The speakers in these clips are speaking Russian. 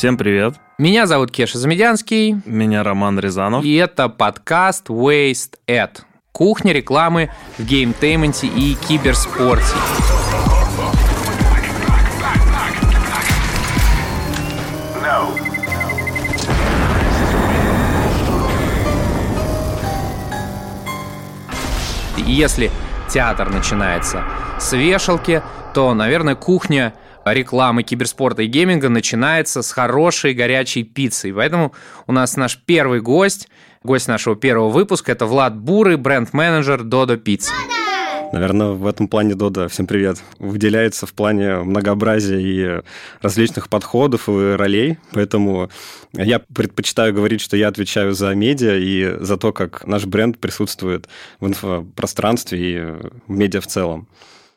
Всем привет. Меня зовут Кеша Замедянский. Меня Роман Рязанов. И это подкаст Waste Ad. Кухня рекламы в геймтейменте и киберспорте. Если театр начинается с вешалки, то, наверное, кухня рекламы киберспорта и гейминга начинается с хорошей горячей пиццы. И поэтому у нас наш первый гость, гость нашего первого выпуска, это Влад Бурый, бренд-менеджер Додо Пиццы. Наверное, в этом плане Дода, всем привет, выделяется в плане многообразия и различных подходов и ролей, поэтому я предпочитаю говорить, что я отвечаю за медиа и за то, как наш бренд присутствует в инфопространстве и в медиа в целом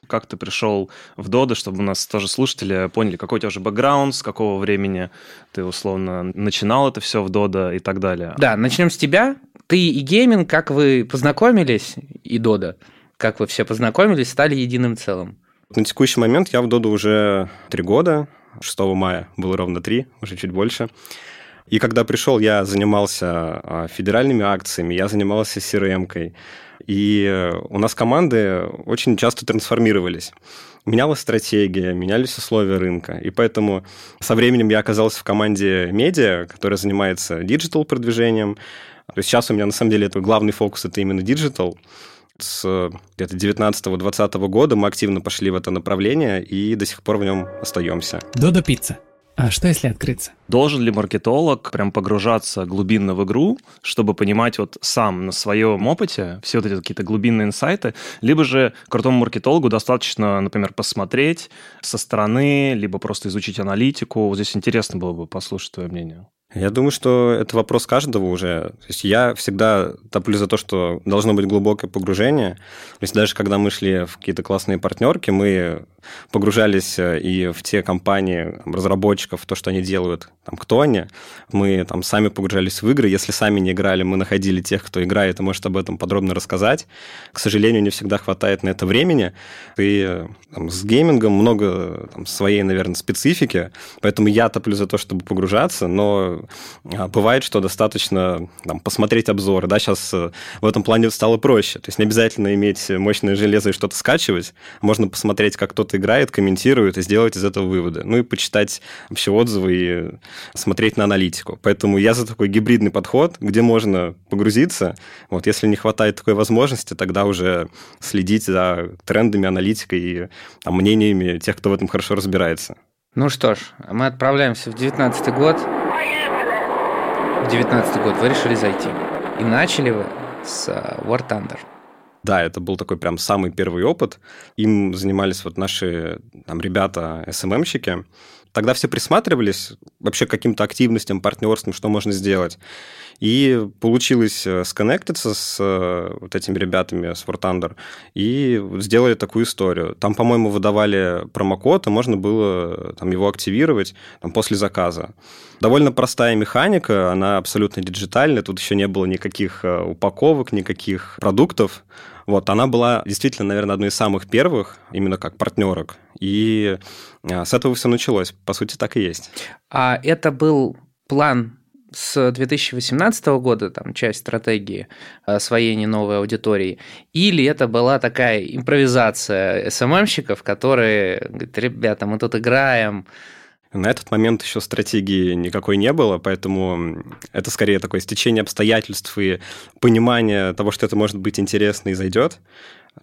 как ты пришел в Дода, чтобы у нас тоже слушатели поняли, какой у тебя уже бэкграунд, с какого времени ты условно начинал это все в Дода и так далее. Да, начнем с тебя. Ты и гейминг, как вы познакомились, и Дода, как вы все познакомились, стали единым целым? На текущий момент я в Доду уже три года. 6 мая было ровно три, уже чуть больше. И когда пришел, я занимался а, федеральными акциями, я занимался CRM-кой. И э, у нас команды очень часто трансформировались. Менялась стратегия, менялись условия рынка. И поэтому со временем я оказался в команде медиа, которая занимается диджитал-продвижением. То есть сейчас у меня на самом деле это главный фокус это именно диджитал. С где-то 19-20 года мы активно пошли в это направление и до сих пор в нем остаемся. Додо пицца. А что если открыться? Должен ли маркетолог прям погружаться глубинно в игру, чтобы понимать вот сам на своем опыте все вот эти какие-то глубинные инсайты, либо же крутому маркетологу достаточно, например, посмотреть со стороны, либо просто изучить аналитику. Вот здесь интересно было бы послушать твое мнение. Я думаю, что это вопрос каждого уже. То есть я всегда топлю за то, что должно быть глубокое погружение. То есть даже когда мы шли в какие-то классные партнерки, мы погружались э, и в те компании разработчиков, в то, что они делают, там, кто они. Мы там сами погружались в игры. Если сами не играли, мы находили тех, кто играет и может об этом подробно рассказать. К сожалению, не всегда хватает на это времени. И там, с геймингом много там, своей, наверное, специфики. Поэтому я топлю за то, чтобы погружаться, но бывает, что достаточно там, посмотреть обзоры. Да, сейчас э, в этом плане стало проще. То есть не обязательно иметь мощное железо и что-то скачивать. Можно посмотреть, как кто-то играет, комментирует, и сделать из этого выводы. Ну и почитать вообще отзывы и смотреть на аналитику. Поэтому я за такой гибридный подход, где можно погрузиться. Вот, если не хватает такой возможности, тогда уже следить за трендами, аналитикой и там, мнениями тех, кто в этом хорошо разбирается. Ну что ж, мы отправляемся в 2019 год в девятнадцатый год вы решили зайти. И начали вы с э, War Thunder. Да, это был такой прям самый первый опыт. Им занимались вот наши там, ребята, СММщики. Тогда все присматривались вообще к каким-то активностям, партнерствам, что можно сделать. И получилось э, сконнектиться с э, вот этими ребятами, с War Thunder, и сделали такую историю. Там, по-моему, выдавали промокод, и можно было там, его активировать там, после заказа. Довольно простая механика, она абсолютно диджитальная, тут еще не было никаких э, упаковок, никаких продуктов. Вот, она была действительно, наверное, одной из самых первых, именно как партнерок. И с этого все началось. По сути, так и есть. А это был план с 2018 года, там, часть стратегии освоения новой аудитории, или это была такая импровизация СММщиков, которые говорят, ребята, мы тут играем, на этот момент еще стратегии никакой не было, поэтому это скорее такое стечение обстоятельств и понимание того, что это может быть интересно и зайдет.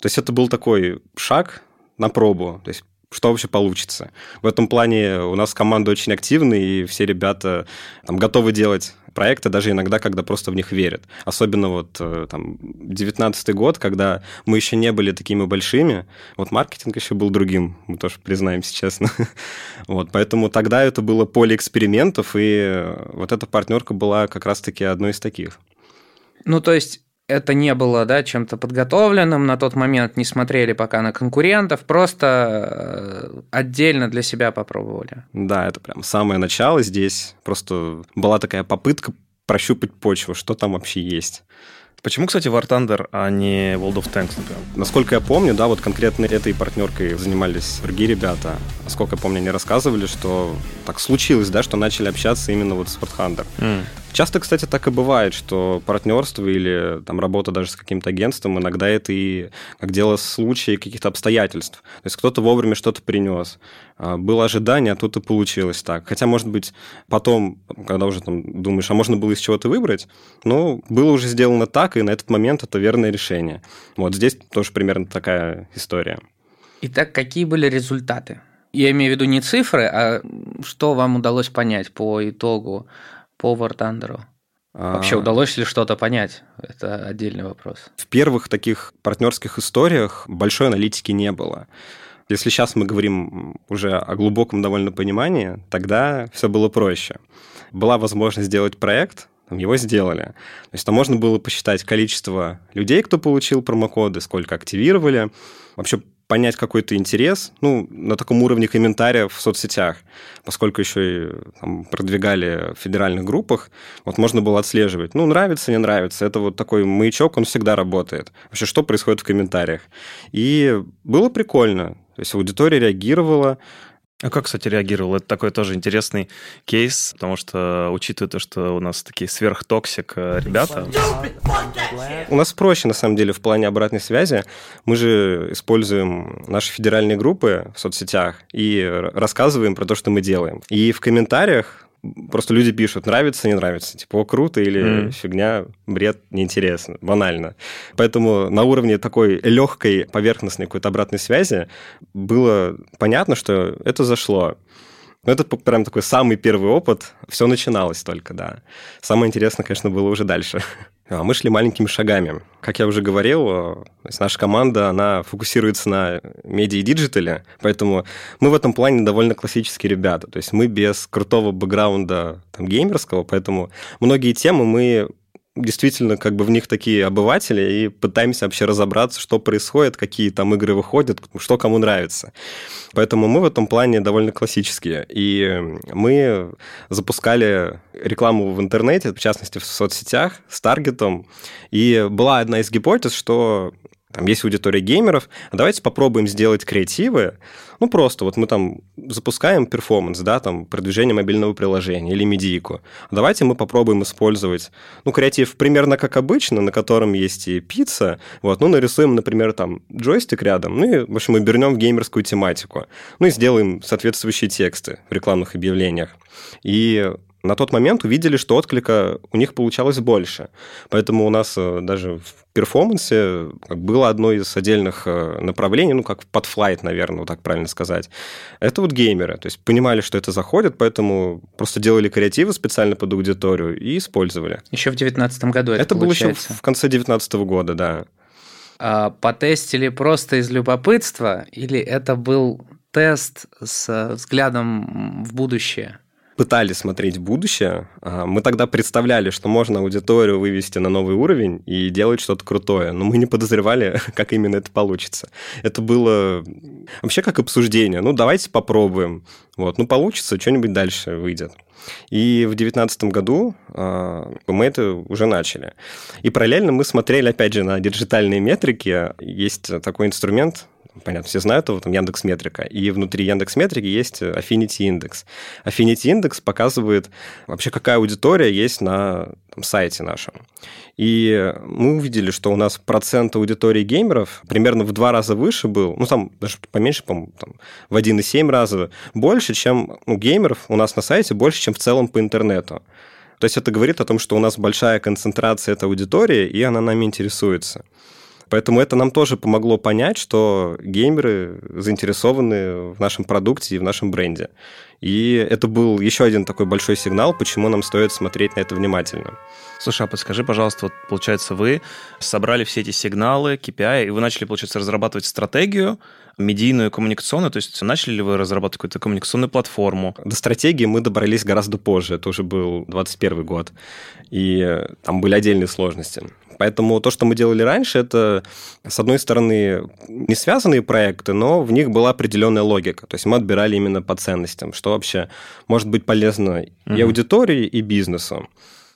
То есть это был такой шаг на пробу. То есть что вообще получится. В этом плане у нас команда очень активная, и все ребята там, готовы делать проекты, даже иногда, когда просто в них верят. Особенно вот э, там 19 год, когда мы еще не были такими большими, вот маркетинг еще был другим, мы тоже признаемся честно. вот, поэтому тогда это было поле экспериментов, и вот эта партнерка была как раз-таки одной из таких. Ну, то есть это не было да, чем-то подготовленным, на тот момент не смотрели пока на конкурентов, просто э, отдельно для себя попробовали. Да, это прям самое начало здесь. Просто была такая попытка прощупать почву, что там вообще есть. Почему, кстати, War Thunder, а не World of Tanks, например? Насколько я помню, да, вот конкретно этой партнеркой занимались другие ребята. Насколько я помню, они рассказывали, что так случилось, да, что начали общаться именно вот с War Thunder. Mm. Часто, кстати, так и бывает, что партнерство или там работа даже с каким-то агентством, иногда это и как дело случая каких-то обстоятельств. То есть кто-то вовремя что-то принес. А, было ожидание, а тут и получилось так. Хотя, может быть, потом, когда уже там думаешь, а можно было из чего-то выбрать, ну, было уже сделано так, и на этот момент это верное решение. Вот здесь тоже примерно такая история. Итак, какие были результаты? Я имею в виду не цифры, а что вам удалось понять по итогу по War Thunder? Вообще, а. удалось ли что-то понять? Это отдельный вопрос. В первых таких партнерских историях большой аналитики не было. Если сейчас мы говорим уже о глубоком довольно понимании, тогда все было проще. Была возможность сделать проект, его сделали. То есть там можно было посчитать количество людей, кто получил промокоды, сколько активировали, вообще понять какой-то интерес, ну, на таком уровне комментариев в соцсетях, поскольку еще и там, продвигали в федеральных группах, вот можно было отслеживать, ну, нравится, не нравится, это вот такой маячок, он всегда работает. Вообще, что происходит в комментариях. И было прикольно, то есть аудитория реагировала, а как, кстати, реагировал? Это такой тоже интересный кейс, потому что, учитывая то, что у нас такие сверхтоксик э, ребята... У нас проще, на самом деле, в плане обратной связи. Мы же используем наши федеральные группы в соцсетях и рассказываем про то, что мы делаем. И в комментариях Просто люди пишут, нравится, не нравится. Типа, о, круто или mm. фигня, бред, неинтересно, банально. Поэтому на уровне такой легкой поверхностной какой-то обратной связи было понятно, что это зашло. Но это прям такой самый первый опыт. Все начиналось только, да. Самое интересное, конечно, было уже дальше. А мы шли маленькими шагами. Как я уже говорил, э, наша команда, она фокусируется на медиа и диджитале, поэтому мы в этом плане довольно классические ребята. То есть мы без крутого бэкграунда там, геймерского, поэтому многие темы мы действительно как бы в них такие обыватели и пытаемся вообще разобраться, что происходит, какие там игры выходят, что кому нравится. Поэтому мы в этом плане довольно классические. И мы запускали рекламу в интернете, в частности в соцсетях, с таргетом. И была одна из гипотез, что там есть аудитория геймеров, а давайте попробуем сделать креативы. Ну, просто вот мы там запускаем перформанс, да, там, продвижение мобильного приложения или медийку. Давайте мы попробуем использовать, ну, креатив примерно как обычно, на котором есть и пицца, вот, ну, нарисуем, например, там, джойстик рядом, ну, и, в общем, мы обернем в геймерскую тематику, ну, и сделаем соответствующие тексты в рекламных объявлениях. И на тот момент увидели, что отклика у них получалось больше. Поэтому у нас э, даже в перформансе было одно из отдельных э, направлений, ну, как под флайт, наверное, вот так правильно сказать. Это вот геймеры. То есть понимали, что это заходит, поэтому просто делали креативы специально под аудиторию и использовали. Еще в 2019 году это, это было еще в конце 2019 года, да. А, потестили просто из любопытства или это был тест с взглядом в будущее? Пытались смотреть будущее, а, мы тогда представляли, что можно аудиторию вывести на новый уровень и делать что-то крутое, но мы не подозревали, как именно это получится. Это было вообще как обсуждение. Ну, давайте попробуем. Вот, ну, получится, что-нибудь дальше выйдет. И в 2019 году э, мы это уже начали. И параллельно мы смотрели, опять же, на диджитальные метрики. Есть такой инструмент, понятно, все знают его, там Яндекс Метрика, и внутри Яндекс Метрики есть Affinity Index. Affinity Index показывает вообще, какая аудитория есть на там, сайте нашем. И мы увидели, что у нас процент аудитории геймеров примерно в два раза выше был, ну, там даже поменьше, по-моему, там, в 1,7 раза больше, чем у геймеров у нас на сайте, больше, чем в целом по интернету. То есть это говорит о том, что у нас большая концентрация этой аудитории, и она нами интересуется. Поэтому это нам тоже помогло понять, что геймеры заинтересованы в нашем продукте и в нашем бренде. И это был еще один такой большой сигнал, почему нам стоит смотреть на это внимательно. Слушай, а подскажи, пожалуйста, вот получается, вы собрали все эти сигналы, KPI, и вы начали, получается, разрабатывать стратегию, медийную, коммуникационную, то есть начали ли вы разрабатывать какую-то коммуникационную платформу? До стратегии мы добрались гораздо позже, это уже был 21 год, и там были отдельные сложности. Поэтому то, что мы делали раньше, это, с одной стороны, не связанные проекты, но в них была определенная логика. То есть мы отбирали именно по ценностям, что вообще может быть полезно и аудитории, и бизнесу.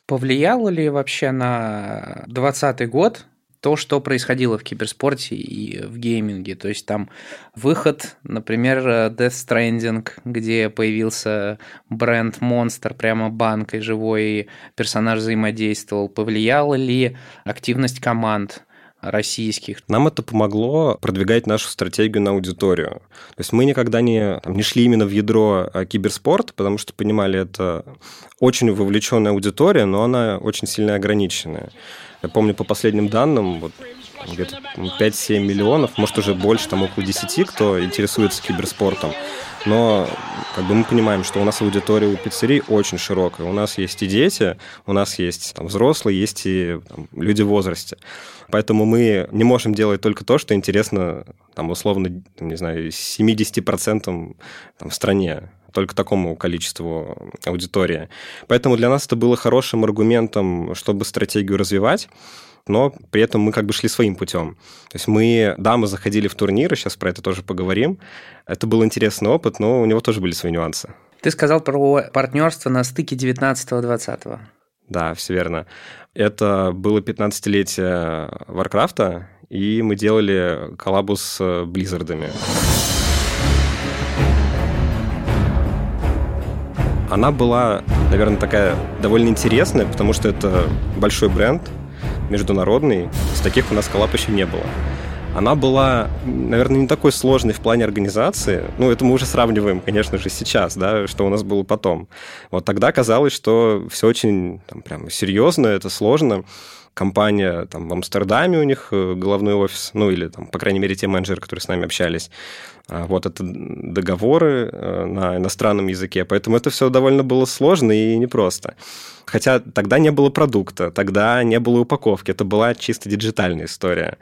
Повлияло ли вообще на 2020 год то, что происходило в киберспорте и в гейминге. То есть там выход, например, Death Stranding, где появился бренд Monster, прямо банкой живой персонаж взаимодействовал. Повлияла ли активность команд? российских. Нам это помогло продвигать нашу стратегию на аудиторию. То есть мы никогда не, там, не шли именно в ядро а, киберспорта, потому что понимали, это очень вовлеченная аудитория, но она очень сильно ограниченная. Я помню, по последним данным, вот где-то 5-7 миллионов, может, уже больше, там около 10, кто интересуется киберспортом. Но как бы мы понимаем, что у нас аудитория у пиццерий очень широкая. У нас есть и дети, у нас есть там, взрослые, есть и там, люди в возрасте. Поэтому мы не можем делать только то, что интересно, там, условно, не знаю, 70% там, в стране только такому количеству аудитории. Поэтому для нас это было хорошим аргументом, чтобы стратегию развивать но при этом мы как бы шли своим путем. То есть мы, да, мы заходили в турниры, сейчас про это тоже поговорим. Это был интересный опыт, но у него тоже были свои нюансы. Ты сказал про партнерство на стыке 19-20. Да, все верно. Это было 15-летие Варкрафта, и мы делали коллабу с Близзардами. Она была, наверное, такая довольно интересная, потому что это большой бренд, международный. С таких у нас коллаб еще не было. Она была, наверное, не такой сложной в плане организации. Ну, это мы уже сравниваем, конечно же, сейчас, да, что у нас было потом. Вот тогда казалось, что все очень там, прям серьезно, это сложно компания там в Амстердаме у них э, головной офис, ну или там, по крайней мере, те менеджеры, которые с нами общались. А, вот это договоры э, на иностранном языке, поэтому это все довольно было сложно и непросто. Хотя тогда не было продукта, тогда не было упаковки, это была чисто диджитальная история.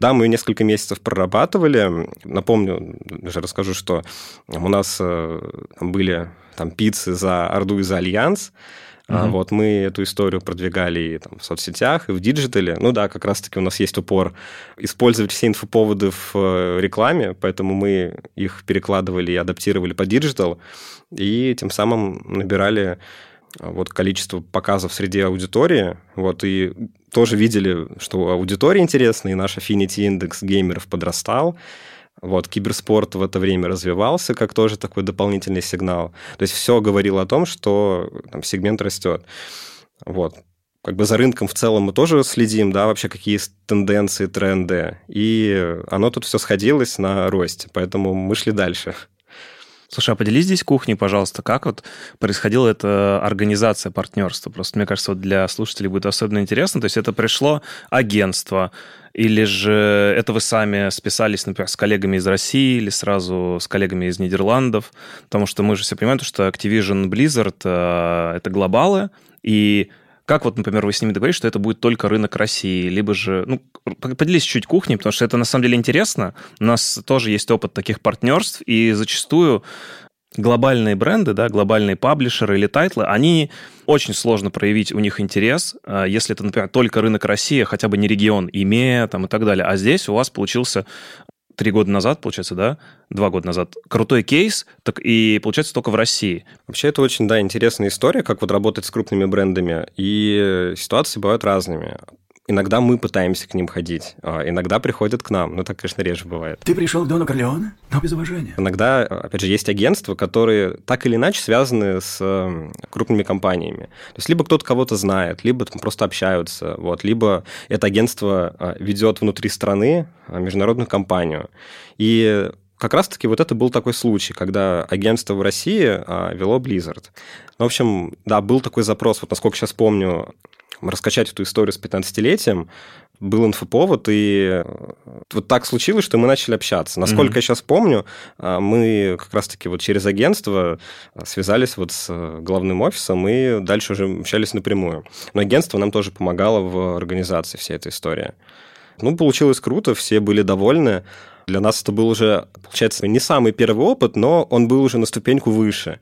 Да, мы ее несколько месяцев прорабатывали. Напомню, даже расскажу, что у нас э, были там пиццы за Орду и за Альянс. Uh-huh. Вот мы эту историю продвигали и там, в соцсетях, и в диджитале. Ну да, как раз-таки у нас есть упор использовать все инфоповоды в э, рекламе, поэтому мы их перекладывали и адаптировали по диджитал, и тем самым набирали э, вот количество показов среди аудитории, вот, и тоже видели, что аудитория интересна, и наш Affinity индекс геймеров подрастал, вот, киберспорт в это время развивался, как тоже такой дополнительный сигнал. То есть все говорило о том, что там, сегмент растет. Вот. Как бы за рынком в целом мы тоже следим, да, вообще какие тенденции, тренды. И оно тут все сходилось на росте, поэтому мы шли дальше. Слушай, а поделись здесь кухней, пожалуйста, как вот происходила эта организация партнерства? Просто, мне кажется, вот для слушателей будет особенно интересно. То есть это пришло агентство, или же это вы сами списались, например, с коллегами из России или сразу с коллегами из Нидерландов? Потому что мы же все понимаем, что Activision Blizzard э, — это глобалы, и как вот, например, вы с ними договорились, что это будет только рынок России, либо же... Ну, поделись чуть кухней, потому что это на самом деле интересно. У нас тоже есть опыт таких партнерств, и зачастую глобальные бренды, да, глобальные паблишеры или тайтлы, они очень сложно проявить у них интерес, а, если это, например, только рынок России, хотя бы не регион, EMEA там, и так далее. А здесь у вас получился три года назад, получается, да, два года назад, крутой кейс, так и получается только в России. Вообще это очень, да, интересная история, как вот работать с крупными брендами, и ситуации бывают разными. Иногда мы пытаемся к ним ходить, а иногда приходят к нам, но так, конечно, реже бывает. Ты пришел к Дону Корлеоне, но без уважения. Иногда, опять же, есть агентства, которые так или иначе связаны с эм, крупными компаниями. То есть либо кто-то кого-то знает, либо там просто общаются, вот, либо это агентство а, ведет внутри страны а, международную компанию. И как раз-таки вот это был такой случай, когда агентство в России вело Blizzard. В общем, да, был такой запрос, вот насколько сейчас помню, раскачать эту историю с 15-летием, был инфоповод, и вот так случилось, что мы начали общаться. Насколько mm-hmm. я сейчас помню, а, мы как раз-таки вот через агентство а, связались вот с главным офисом и дальше уже общались напрямую. Но агентство нам тоже помогало в организации всей этой истории. Ну, получилось круто, все были довольны. Для нас это был уже, получается, не самый первый опыт, но он был уже на ступеньку выше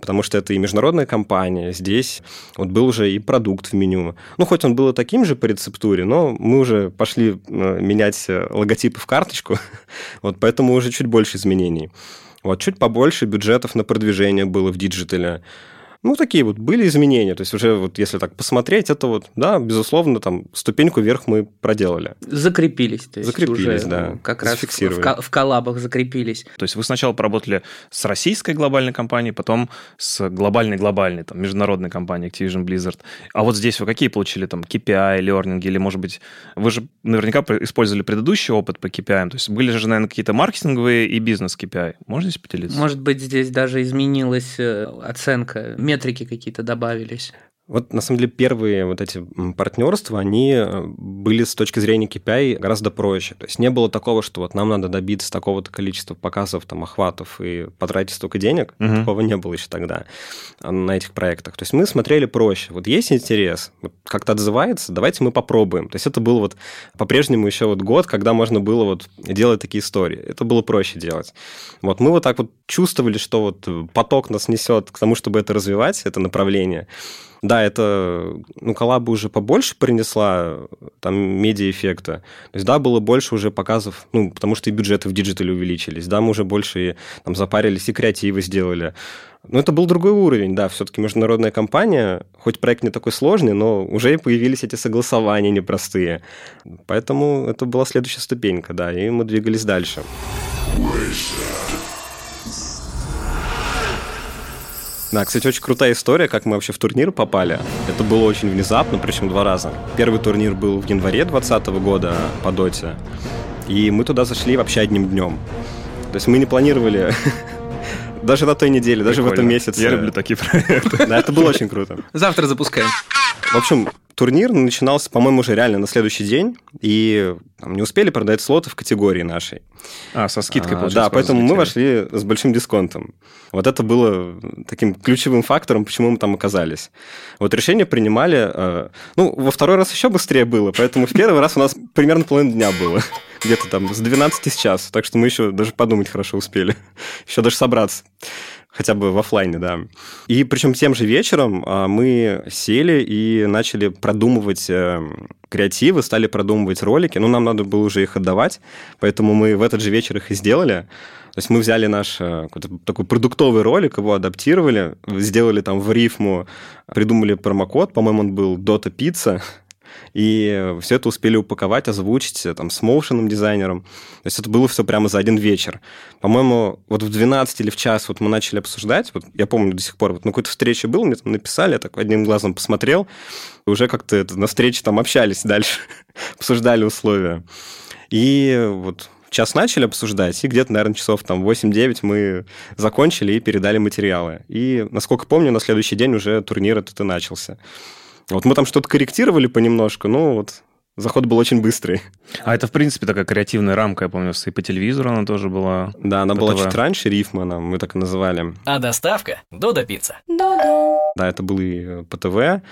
потому что это и международная компания. Здесь вот был уже и продукт в меню. Ну, хоть он был и таким же по рецептуре, но мы уже пошли э, менять э, логотипы в карточку, вот поэтому уже чуть больше изменений. Вот чуть побольше бюджетов на продвижение было в диджитале. Ну, такие вот были изменения. То есть уже вот если так посмотреть, это вот, да, безусловно, там ступеньку вверх мы проделали. Закрепились. То есть Закрепились, уже да, Как раз в, в коллабах закрепились. То есть вы сначала поработали с российской глобальной компанией, потом с глобальной-глобальной, там, международной компанией Activision Blizzard. А вот здесь вы какие получили там KPI, лернинги, или, может быть, вы же наверняка использовали предыдущий опыт по KPI, то есть были же, наверное, какие-то маркетинговые и бизнес-KPI. Можно здесь поделиться? Может быть, здесь даже изменилась э, оценка, метрики какие-то добавились. Вот, на самом деле, первые вот эти партнерства, они э, были с точки зрения KPI гораздо проще. То есть не было такого, что вот нам надо добиться такого-то количества показов, там, охватов и потратить столько денег. Мгм. Такого не было еще тогда а, на этих проектах. То есть мы смотрели проще. Вот есть интерес, вот как-то отзывается, давайте мы попробуем. То есть это был вот по-прежнему еще вот год, когда можно было вот делать такие истории. Это было проще делать. Вот мы вот так вот чувствовали, что вот поток нас несет к тому, чтобы это развивать, это направление. Да, это, ну, коллаба уже побольше принесла там медиа-эффекта. То есть, да, было больше уже показов, ну, потому что и бюджеты в диджитале увеличились, да, мы уже больше и, там запарились и креативы сделали. Но это был другой уровень, да, все-таки международная компания, хоть проект не такой сложный, но уже появились эти согласования непростые. Поэтому это была следующая ступенька, да, и мы двигались дальше. Да, кстати, очень крутая история, как мы вообще в турнир попали. Это было очень внезапно, причем два раза. Первый турнир был в январе 2020 года по доте, и мы туда зашли вообще одним днем. То есть мы не планировали даже на той неделе, даже в этом Прикольно. месяце. Я люблю такие проекты. Да, это было очень круто. Завтра запускаем. В общем, турнир начинался, по-моему, уже реально на следующий день, и там, не успели продать слоты в категории нашей. А, со скидкой, А, получается. Да, поэтому мы вошли с большим дисконтом. Вот это было таким ключевым фактором, почему мы там оказались. Вот решение принимали... э, Ну, во второй раз еще быстрее было, поэтому в первый раз у нас примерно половина дня было. Где-то там с 12 сейчас. Так что мы еще даже подумать хорошо успели. Еще даже собраться. Хотя бы в оффлайне, да. И причем тем же вечером а, мы сели и начали продумывать э, креативы, стали продумывать ролики. Ну, нам надо было уже их отдавать, поэтому мы в этот же вечер их и сделали. То есть мы взяли наш э, такой продуктовый ролик, его адаптировали, сделали там в рифму, придумали промокод, по-моему, он был Dota Pizza, и все это успели упаковать, озвучить э, там, с моушеном дизайнером. То есть это было все прямо за один вечер. По-моему, вот в 12 или в час вот мы начали обсуждать, вот я помню до сих пор, вот на какой-то встрече был, мне там написали, я так одним глазом посмотрел, и уже как-то это, на встрече там общались дальше, обсуждали условия. И вот час начали обсуждать, и где-то, наверное, часов там 8-9 мы закончили и передали материалы. И, насколько помню, на следующий день уже турнир этот и начался. Вот мы там что-то корректировали понемножку, но вот заход был очень быстрый. А это, в принципе, такая креативная рамка, я помню, и по телевизору она тоже была. Да, она была чуть раньше, рифма нам, мы так и называли. А доставка – Додо Пицца. Да, это был и э, ПТВ.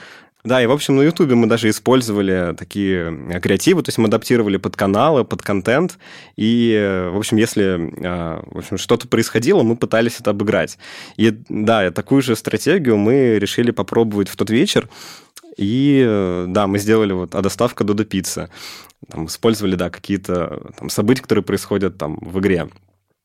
Да, и, в общем, на Ютубе мы даже использовали такие э, креативы, то есть мы адаптировали под каналы, под контент, и, э, в общем, если э, в общем, что-то происходило, мы пытались это обыграть. И, да, такую же стратегию мы решили попробовать в тот вечер, и, э, да, мы сделали вот «А доставка Додо Пицца». Там использовали, да, какие-то там события, которые происходят там в игре.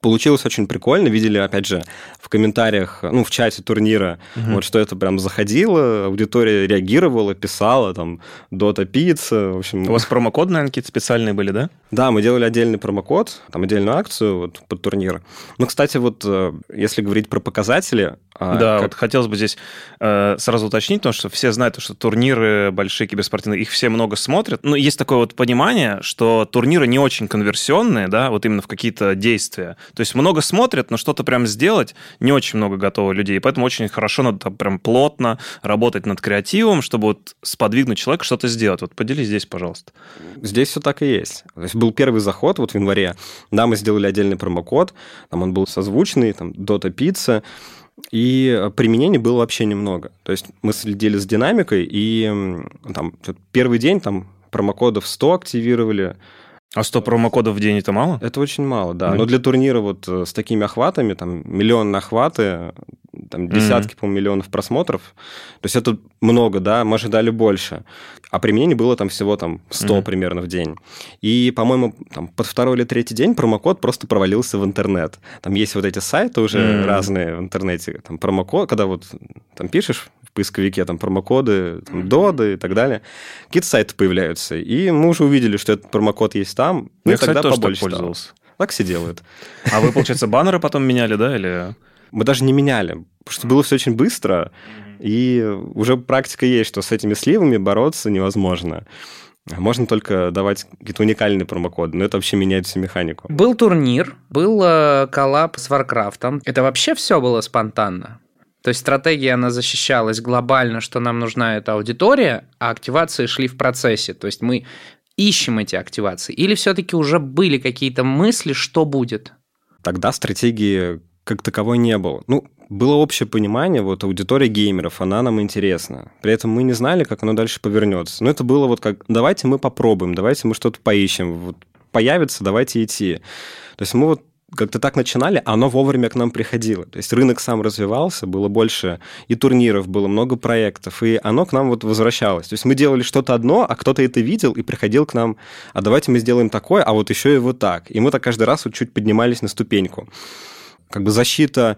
Получилось очень прикольно. Видели, опять же, в комментариях, ну, в чате турнира, вот что это прям заходило, аудитория реагировала, писала, там, Дота Пицца, в общем. У вас промокоды, наверное, какие-то специальные были, да? Да, мы делали отдельный промокод, там, отдельную акцию вот, под турнир. Ну, кстати, вот, э, если говорить про показатели... а, да, как- вот хотелось бы здесь э, сразу уточнить, потому что все знают, что турниры большие киберспортивные, их все много смотрят. Но есть такое вот понимание, что турниры не очень конверсионные, да, вот именно в какие-то действия. То есть много смотрят, но что-то прям сделать не очень много готово людей. И поэтому очень хорошо надо там прям плотно работать над креативом, чтобы вот сподвигнуть человека что-то сделать. Вот поделись здесь, пожалуйста. Здесь все так и есть. То есть был первый заход вот в январе. Да, мы сделали отдельный промокод, там он был созвучный, там Dota Pizza, и применений было вообще немного. То есть мы следили с динамикой, и там первый день там промокодов 100 активировали. А 100 промокодов в день это мало? Это очень мало, да. Ну, Но для турнира вот э, с такими охватами, там миллион на охваты, там десятки, mm-hmm. по миллионов просмотров. То есть это много, да, мы ожидали больше. А применений было там всего там 100 mm-hmm. примерно в день. И, по-моему, там, под второй или третий день промокод просто провалился в интернет. Там есть вот эти сайты уже mm-hmm. разные в интернете. Там промокод, когда вот там пишешь в поисковике там промокоды, там, доды и так далее, какие-то сайты появляются. И мы уже увидели, что этот промокод есть там. Ну, Я, кстати, тогда тоже побольше так пользовался. Стало. Так все делают. А вы, получается, баннеры потом меняли, да, или... Мы даже не меняли, потому что было все очень быстро, и уже практика есть, что с этими сливами бороться невозможно. Можно только давать какие-то уникальные промокоды, но это вообще меняет всю механику. Был турнир, был э, коллаб с Варкрафтом. Это вообще все было спонтанно? То есть стратегия, она защищалась глобально, что нам нужна эта аудитория, а активации шли в процессе. То есть мы ищем эти активации? Или все-таки уже были какие-то мысли, что будет? Тогда стратегии как таковой не было. Ну, было общее понимание, вот аудитория геймеров, она нам интересна. При этом мы не знали, как оно дальше повернется. Но это было вот как, давайте мы попробуем, давайте мы что-то поищем. Вот появится, давайте идти. То есть мы вот как-то так начинали, а оно вовремя к нам приходило. То есть рынок сам развивался, было больше и турниров, было много проектов, и оно к нам вот возвращалось. То есть мы делали что-то одно, а кто-то это видел и приходил к нам, а давайте мы сделаем такое, а вот еще и вот так. И мы так каждый раз вот чуть поднимались на ступеньку. Как бы защита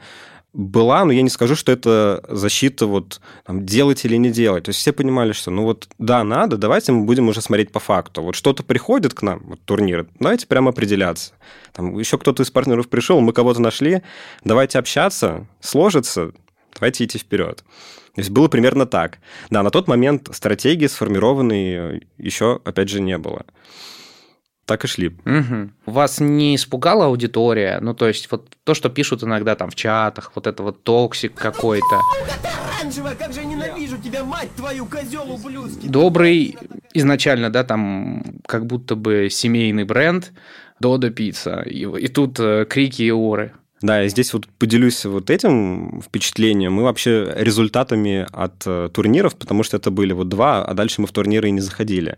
была, но я не скажу, что это защита вот там, делать или не делать. То есть все понимали, что ну вот да, надо, давайте мы будем уже смотреть по факту. Вот что-то приходит к нам, вот турниры, давайте прямо определяться. Там еще кто-то из партнеров пришел, мы кого-то нашли, давайте общаться, сложится, давайте идти вперед. То есть было примерно так. Да, на тот момент стратегии сформированной еще, опять же, не было так и шли. Угу. Вас не испугала аудитория? Ну, то есть, вот то, что пишут иногда там в чатах, вот это вот токсик какой-то. как же ненавижу тебя, мать твою, козел ублюдский! Добрый изначально, да, там как будто бы семейный бренд, Додо Пицца, и, и тут э, крики и оры. Да, я здесь вот поделюсь вот этим впечатлением. Мы вообще результатами от э, турниров, потому что это были вот два, а дальше мы в турниры и не заходили.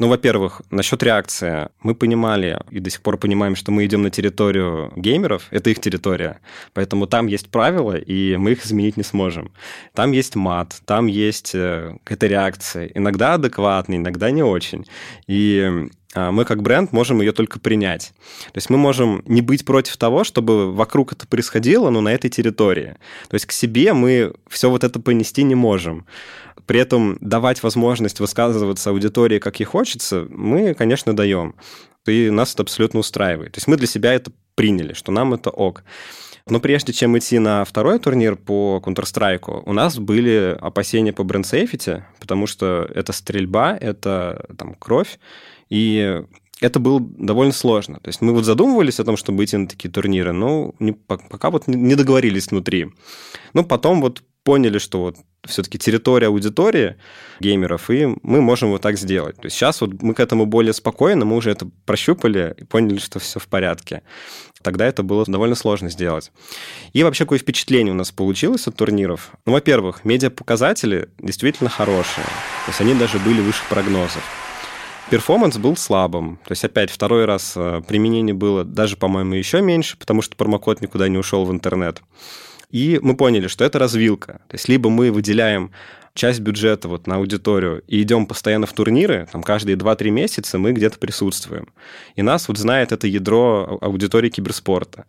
Ну, во-первых, насчет реакции. Мы понимали и до сих пор понимаем, что мы идем на территорию геймеров, это их территория. Поэтому там есть правила, и мы их изменить не сможем. Там есть мат, там есть э, какая-то реакция. Иногда адекватная, иногда не очень. И а, мы как бренд можем ее только принять. То есть мы можем не быть против того, чтобы вокруг это происходило, но на этой территории. То есть к себе мы все вот это понести не можем. При этом давать возможность высказываться аудитории, как ей хочется, мы, конечно, даем. И нас это абсолютно устраивает. То есть мы для себя это приняли, что нам это ок. Но прежде чем идти на второй турнир по Counter-Strike, у нас были опасения по брендсейфити, потому что это стрельба, это там кровь, и это было довольно сложно. То есть мы вот задумывались о том, чтобы идти на такие турниры, но не, пока вот не договорились внутри. Ну, потом вот поняли, что вот все-таки территория аудитории геймеров, и мы можем вот так сделать. То есть сейчас вот мы к этому более спокойно, мы уже это прощупали и поняли, что все в порядке. Тогда это было довольно сложно сделать. И вообще, какое впечатление у нас получилось от турниров? Ну, во-первых, медиапоказатели действительно хорошие. То есть они даже были выше прогнозов. Перформанс был слабым. То есть, опять, второй раз э, применение было даже, по-моему, еще меньше, потому что промокод никуда не ушел в интернет. И мы поняли, что это развилка. То есть либо мы выделяем часть бюджета вот на аудиторию и идем постоянно в турниры, там каждые 2-3 месяца мы где-то присутствуем. И нас вот знает это ядро аудитории киберспорта.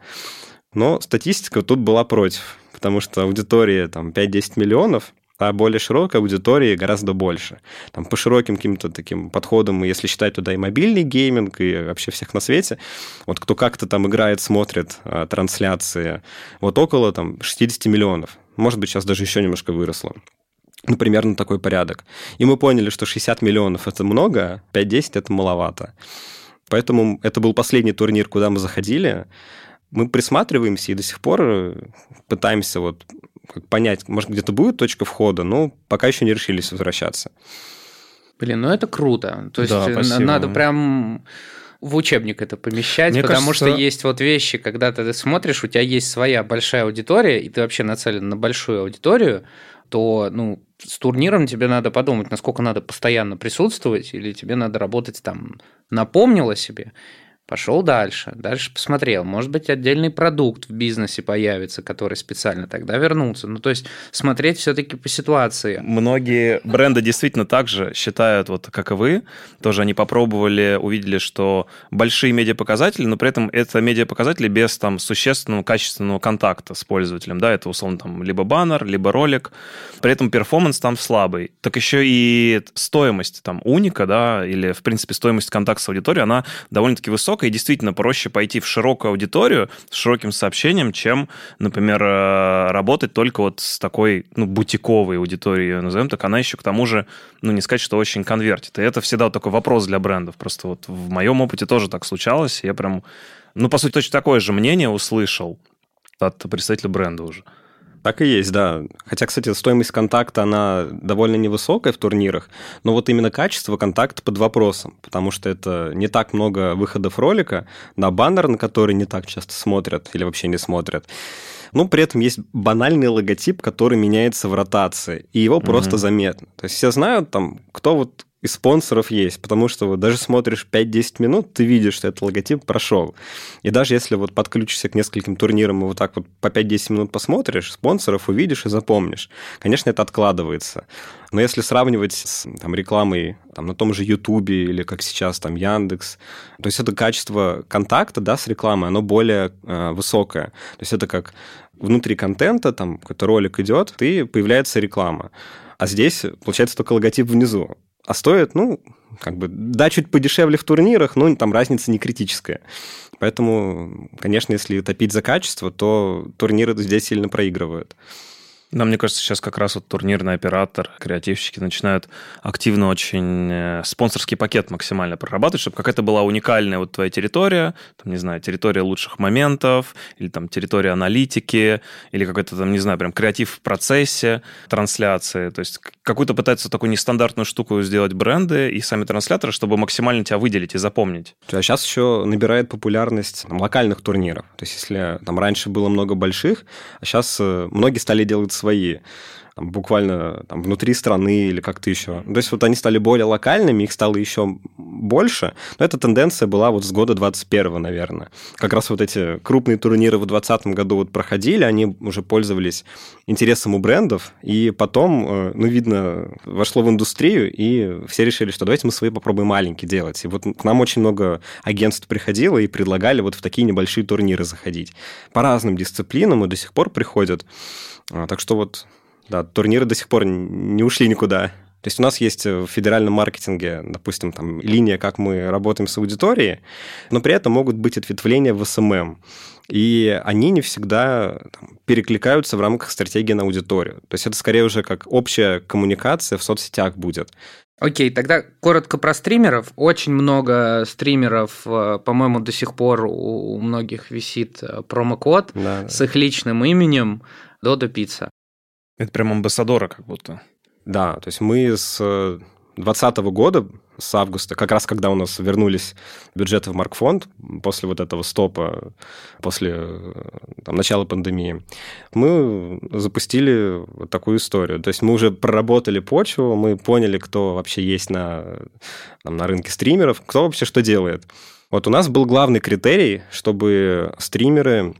Но статистика тут была против, потому что аудитория там 5-10 миллионов, а более широкой аудитории гораздо больше. Там по широким каким-то таким подходам, если считать туда и мобильный гейминг, и вообще всех на свете, вот кто как-то там играет, смотрит а, трансляции, вот около там 60 миллионов. Может быть, сейчас даже еще немножко выросло. Ну, примерно такой порядок. И мы поняли, что 60 миллионов – это много, 5-10 – это маловато. Поэтому это был последний турнир, куда мы заходили. Мы присматриваемся и до сих пор пытаемся вот как понять, может, где-то будет точка входа, но пока еще не решились возвращаться. Блин, ну это круто. То есть да, спасибо. надо прям в учебник это помещать, Мне потому кажется... что есть вот вещи, когда ты смотришь, у тебя есть своя большая аудитория, и ты вообще нацелен на большую аудиторию, то ну, с турниром тебе надо подумать, насколько надо постоянно присутствовать, или тебе надо работать там, напомнил о себе, Пошел дальше, дальше посмотрел. Может быть, отдельный продукт в бизнесе появится, который специально тогда вернуться. Ну, то есть смотреть все-таки по ситуации. Многие бренды действительно так же считают, вот как и вы. Тоже они попробовали, увидели, что большие медиапоказатели, но при этом это медиапоказатели без там существенного качественного контакта с пользователем. Да, это условно там либо баннер, либо ролик. При этом перформанс там слабый. Так еще и стоимость там уника, да, или в принципе стоимость контакта с аудиторией, она довольно-таки высокая, и действительно проще пойти в широкую аудиторию с широким сообщением, чем, например, э, работать только вот с такой, ну, бутиковой аудиторией, назовем так, она еще к тому же, ну, не сказать, что очень конвертит. И это всегда вот такой вопрос для брендов. Просто вот в моем опыте тоже так случалось. Я прям, ну, по сути, точно такое же мнение услышал от представителя бренда уже. Так и есть, да. Хотя, кстати, стоимость контакта, она довольно невысокая в турнирах, но вот именно качество контакта под вопросом, потому что это не так много выходов ролика на баннер, на который не так часто смотрят или вообще не смотрят. Но при этом есть банальный логотип, который меняется в ротации, и его mm-hmm. просто заметно. То есть все знают, там, кто вот и спонсоров есть, потому что вот даже смотришь 5-10 минут, ты видишь, что этот логотип прошел. И даже если вот подключишься к нескольким турнирам и вот так вот по 5-10 минут посмотришь, спонсоров увидишь и запомнишь. Конечно, это откладывается. Но если сравнивать с там, рекламой там, на том же Ютубе или как сейчас там Яндекс, то есть это качество контакта да, с рекламой, оно более э, высокое. То есть это как внутри контента, там какой-то ролик идет, и появляется реклама. А здесь, получается, только логотип внизу. А стоит, ну, как бы, да, чуть подешевле в турнирах, но там разница не критическая. Поэтому, конечно, если топить за качество, то турниры здесь сильно проигрывают. Да, мне кажется, сейчас как раз вот турнирный оператор, креативщики начинают активно очень э, спонсорский пакет максимально прорабатывать, чтобы какая-то была уникальная вот твоя территория, там, не знаю, территория лучших моментов, или там территория аналитики, или какой-то там, не знаю, прям креатив в процессе трансляции. То есть какую-то пытаются такую нестандартную штуку сделать бренды и сами трансляторы, чтобы максимально тебя выделить и запомнить. А сейчас еще набирает популярность там, локальных турниров. То есть если там раньше было много больших, а сейчас э, многие стали делать свои там, буквально там, внутри страны или как-то еще. То есть вот они стали более локальными, их стало еще больше. Но эта тенденция была вот с года 21 наверное. Как раз вот эти крупные турниры в 2020 году вот проходили, они уже пользовались интересом у брендов, и потом, э, ну, видно, вошло в индустрию, и все решили, что давайте мы свои попробуем маленькие делать. И вот к нам очень много агентств приходило и предлагали вот в такие небольшие турниры заходить. По разным дисциплинам и до сих пор приходят. А, так что вот, да, турниры до сих пор не ушли никуда. То есть у нас есть в федеральном маркетинге, допустим, там линия, как мы работаем с аудиторией, но при этом могут быть ответвления в СММ. И они не всегда там, перекликаются в рамках стратегии на аудиторию. То есть это скорее уже как общая коммуникация в соцсетях будет. Окей, тогда коротко про стримеров. Очень много стримеров, э, по-моему, до сих пор у многих висит э, промокод да. с их личным именем Додо Пицца. Это прям амбассадора как будто. Да, то есть мы с 2020 года, с августа, как раз когда у нас вернулись бюджеты в Маркфонд после вот этого стопа, после там, начала пандемии, мы запустили вот такую историю. То есть мы уже проработали почву, мы поняли, кто вообще есть на, там, на рынке стримеров, кто вообще что делает. Вот у нас был главный критерий, чтобы стримеры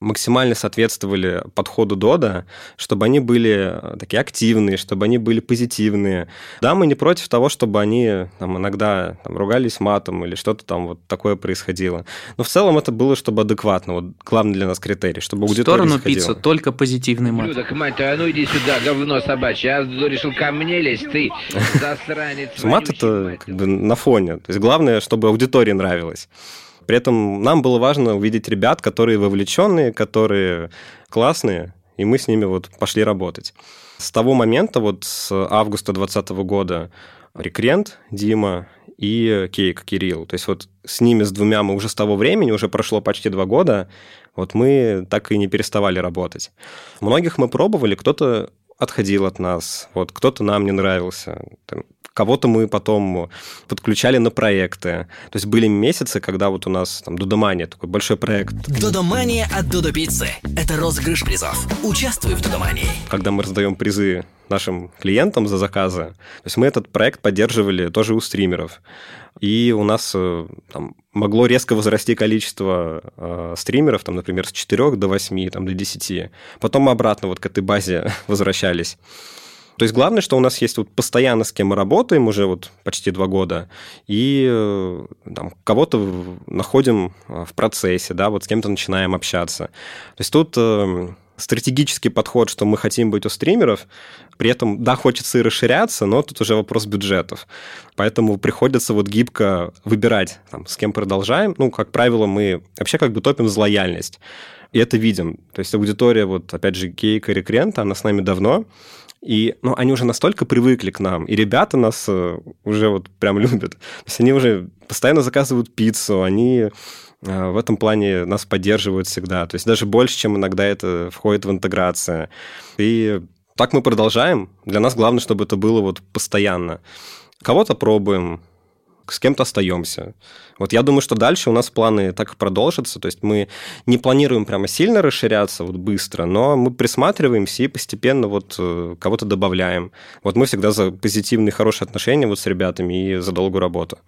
максимально соответствовали подходу Дода, чтобы они были э, такие активные, чтобы они были позитивные. Да, мы не против того, чтобы они там, иногда там, ругались матом или что-то там вот такое происходило. Но в целом это было, чтобы адекватно. Вот главный для нас критерий, чтобы аудитория В сторону пиццу только позитивный мат. Людок, мать твою, а ну иди сюда, говно собачье. Я решил ко мне лезть, ты засранец. Мат это как бы на фоне. То есть главное, чтобы аудитории нравилось. При этом нам было важно увидеть ребят, которые вовлеченные, которые классные, и мы с ними вот пошли работать. С того момента, вот с августа 2020 года, Рекрент, Дима и Кейк, Кирилл. То есть вот с ними, с двумя мы уже с того времени, уже прошло почти два года, вот мы так и не переставали работать. Многих мы пробовали, кто-то отходил от нас, вот кто-то нам не нравился. Кого-то мы потом подключали на проекты. То есть были месяцы, когда вот у нас там Додомания, такой большой проект. Додомания от Додо Пиццы. Это розыгрыш призов. Участвуй в Додомании. Когда мы раздаем призы нашим клиентам за заказы, то есть мы этот проект поддерживали тоже у стримеров. И у нас э, там, могло резко возрасти количество э, стримеров, там, например, с 4 до 8, там, до 10. Потом мы обратно вот к этой базе возвращались. То есть главное, что у нас есть вот постоянно с кем мы работаем уже вот почти два года, и э, там, кого-то находим э, в процессе, да, вот с кем-то начинаем общаться. То есть тут э, стратегический подход, что мы хотим быть у стримеров, при этом, да, хочется и расширяться, но тут уже вопрос бюджетов. Поэтому приходится вот гибко выбирать, там, с кем продолжаем. Ну, как правило, мы вообще как бы топим за лояльность. И это видим. То есть аудитория, вот, опять же, Кейка Рекрента, она с нами давно, и ну, они уже настолько привыкли к нам, и ребята нас э, уже вот прям любят. То есть они уже постоянно заказывают пиццу, они в этом плане нас поддерживают всегда. То есть даже больше, чем иногда это входит в интеграцию. И так мы продолжаем. Для нас главное, чтобы это было вот постоянно. Кого-то пробуем, с кем-то остаемся. Вот я думаю, что дальше у нас планы так и продолжатся. То есть мы не планируем прямо сильно расширяться вот быстро, но мы присматриваемся и постепенно вот э, кого-то добавляем. Вот мы всегда за позитивные, хорошие отношения вот с ребятами и за долгую работу.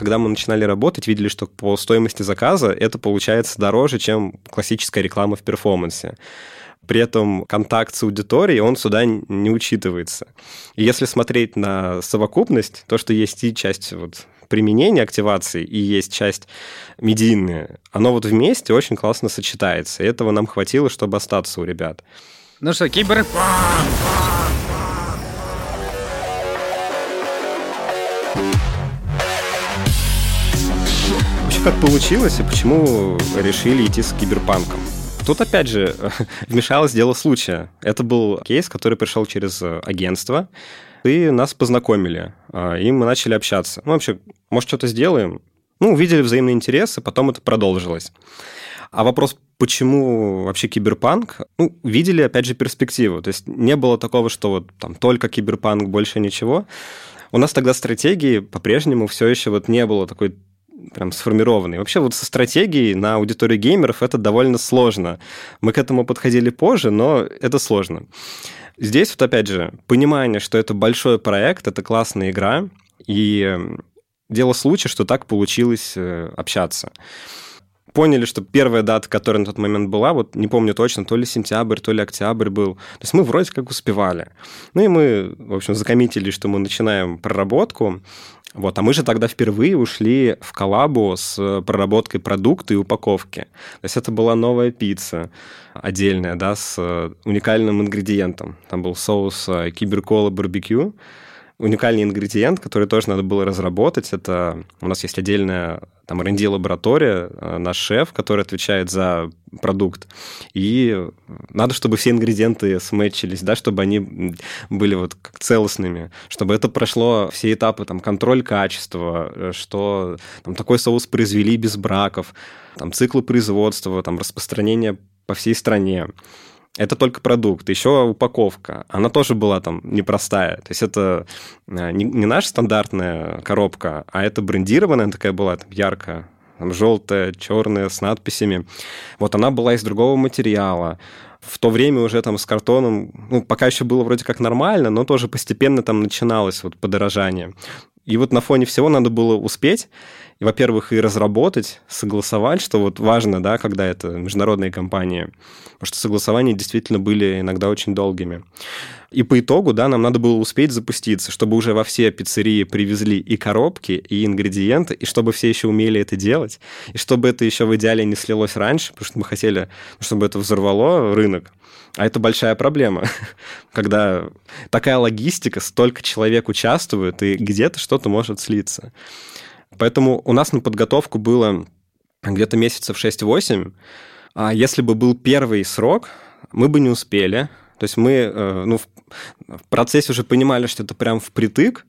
Когда мы начинали работать, видели, что по стоимости заказа это получается дороже, чем классическая реклама в перформансе при этом контакт с аудиторией, он сюда не учитывается. И если смотреть на совокупность, то, что есть и часть вот применения активации и есть часть медийная, оно вот вместе очень классно сочетается. И этого нам хватило, чтобы остаться у ребят. Ну что, кибер... Вообще, как получилось и почему решили идти с киберпанком? Тут, опять же, вмешалось дело случая. Это был кейс, который пришел через э, агентство, и нас познакомили, а, и мы начали общаться. Ну, вообще, может, что-то сделаем? Ну, увидели взаимные интересы, потом это продолжилось. А вопрос, почему вообще киберпанк? Ну, видели, опять же, перспективу. То есть не было такого, что вот там только киберпанк, больше ничего. У нас тогда стратегии по-прежнему все еще вот не было такой прям сформированный. Вообще вот со стратегией на аудиторию геймеров это довольно сложно. Мы к этому подходили позже, но это сложно. Здесь вот опять же понимание, что это большой проект, это классная игра, и дело случая, что так получилось э, общаться. Поняли, что первая дата, которая на тот момент была, вот не помню точно, то ли сентябрь, то ли октябрь был. То есть мы вроде как успевали. Ну и мы, в общем, закоммитили, что мы начинаем проработку. Вот, а мы же тогда впервые ушли в коллабу с проработкой продукта и упаковки. То есть это была новая пицца отдельная, да, с уникальным ингредиентом. Там был соус э, киберкола барбекю, уникальный ингредиент, который тоже надо было разработать. Это у нас есть отдельная там R&D лаборатория, э, наш шеф, который отвечает за продукт. И надо, чтобы все ингредиенты сметчились, да, чтобы они были вот как целостными, чтобы это прошло все этапы, там, контроль качества, э, что там, такой соус произвели без браков, там, циклы производства, там, распространение по всей стране это только продукт. Еще упаковка. Она тоже была там непростая. То есть это э, не, не наша стандартная коробка, а это брендированная такая была, там, яркая, там, желтая, черная, с надписями. Вот она была из другого материала. В то время уже там с картоном, ну, пока еще было вроде как нормально, но тоже постепенно там начиналось вот подорожание. И вот на фоне всего надо было успеть, и, во-первых, и разработать, согласовать, что вот важно, да, когда это международные компании, потому что согласования действительно были иногда очень долгими. И по итогу, да, нам надо было успеть запуститься, чтобы уже во все пиццерии привезли и коробки, и ингредиенты, и чтобы все еще умели это делать, и чтобы это еще в идеале не слилось раньше, потому что мы хотели, чтобы это взорвало рынок. А это большая проблема, когда такая логистика, столько человек участвует, и где-то что-то может слиться. Поэтому у нас на подготовку было где-то месяцев 6-8. А если бы был первый срок, мы бы не успели. То есть мы э, ну, в процессе уже понимали, что это прям впритык,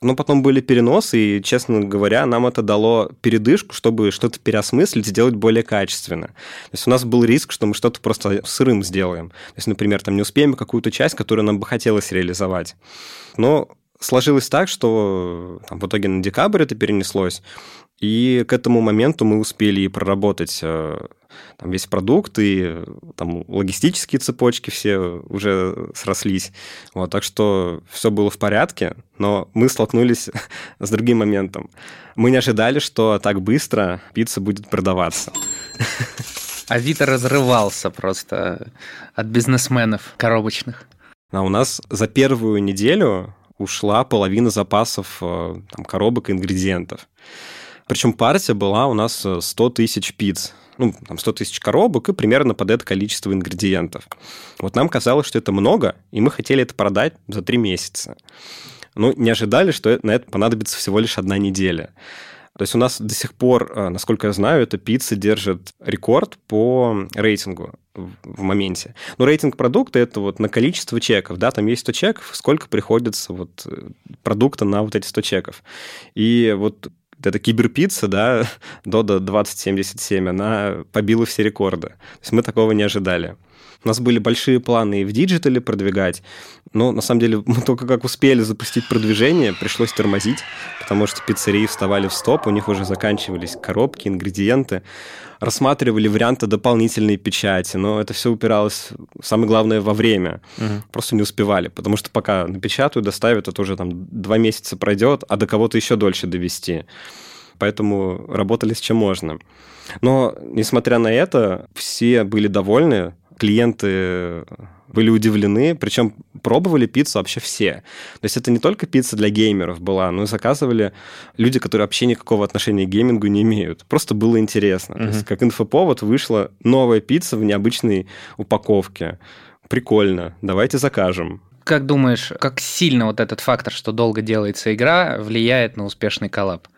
но потом были переносы, и, честно говоря, нам это дало передышку, чтобы что-то переосмыслить, сделать более качественно. То есть у нас был риск, что мы что-то просто сырым сделаем. То есть, например, там не успеем какую-то часть, которую нам бы хотелось реализовать. Но сложилось так, что там, в итоге на декабрь это перенеслось, и к этому моменту мы успели и проработать э, там весь продукт, и там логистические цепочки все уже срослись. Вот, так что все было в порядке, но мы столкнулись с другим моментом. Мы не ожидали, что так быстро пицца будет продаваться. Авито разрывался просто от бизнесменов коробочных. А у нас за первую неделю ушла половина запасов э, там, коробок и ингредиентов. Причем партия была у нас 100 тысяч пиц. Ну, там 100 тысяч коробок и примерно под это количество ингредиентов. Вот нам казалось, что это много, и мы хотели это продать за три месяца. Ну, не ожидали, что на это понадобится всего лишь одна неделя. То есть у нас до сих пор, э, насколько я знаю, эта пицца держит рекорд по рейтингу в моменте. Но рейтинг продукта это вот на количество чеков, да, там есть 100 чеков, сколько приходится вот э, продукта на вот эти 100 чеков. И вот эта киберпицца, да, Додо 2077, она побила все рекорды. То есть мы такого не ожидали. У нас были большие планы и в диджитале продвигать, но на самом деле мы только как успели запустить продвижение, пришлось тормозить, потому что пиццерии вставали в стоп, у них уже заканчивались коробки, ингредиенты, рассматривали варианты дополнительной печати, но это все упиралось, самое главное, во время. Угу. Просто не успевали, потому что пока напечатают, доставят, это уже там два месяца пройдет, а до кого-то еще дольше довезти поэтому работали с чем можно. Но, несмотря на это, все были довольны, клиенты были удивлены, причем пробовали пиццу вообще все. То есть это не только пицца для геймеров была, но и заказывали люди, которые вообще никакого отношения к геймингу не имеют. Просто было интересно. Uh-huh. То есть как инфоповод вышла новая пицца в необычной упаковке. Прикольно, давайте закажем. Как думаешь, как сильно вот этот фактор, что долго делается игра, влияет на успешный коллаб?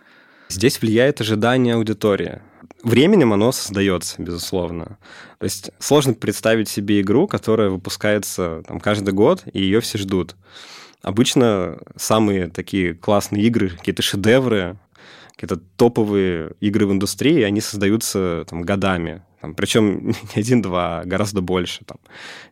Здесь влияет ожидание аудитории временем оно создается, безусловно. То есть сложно представить себе игру, которая выпускается там, каждый год, и ее все ждут. Обычно самые такие классные игры, какие-то шедевры, какие-то топовые игры в индустрии, они создаются там, годами. Там, причем не один-два, а гораздо больше, там,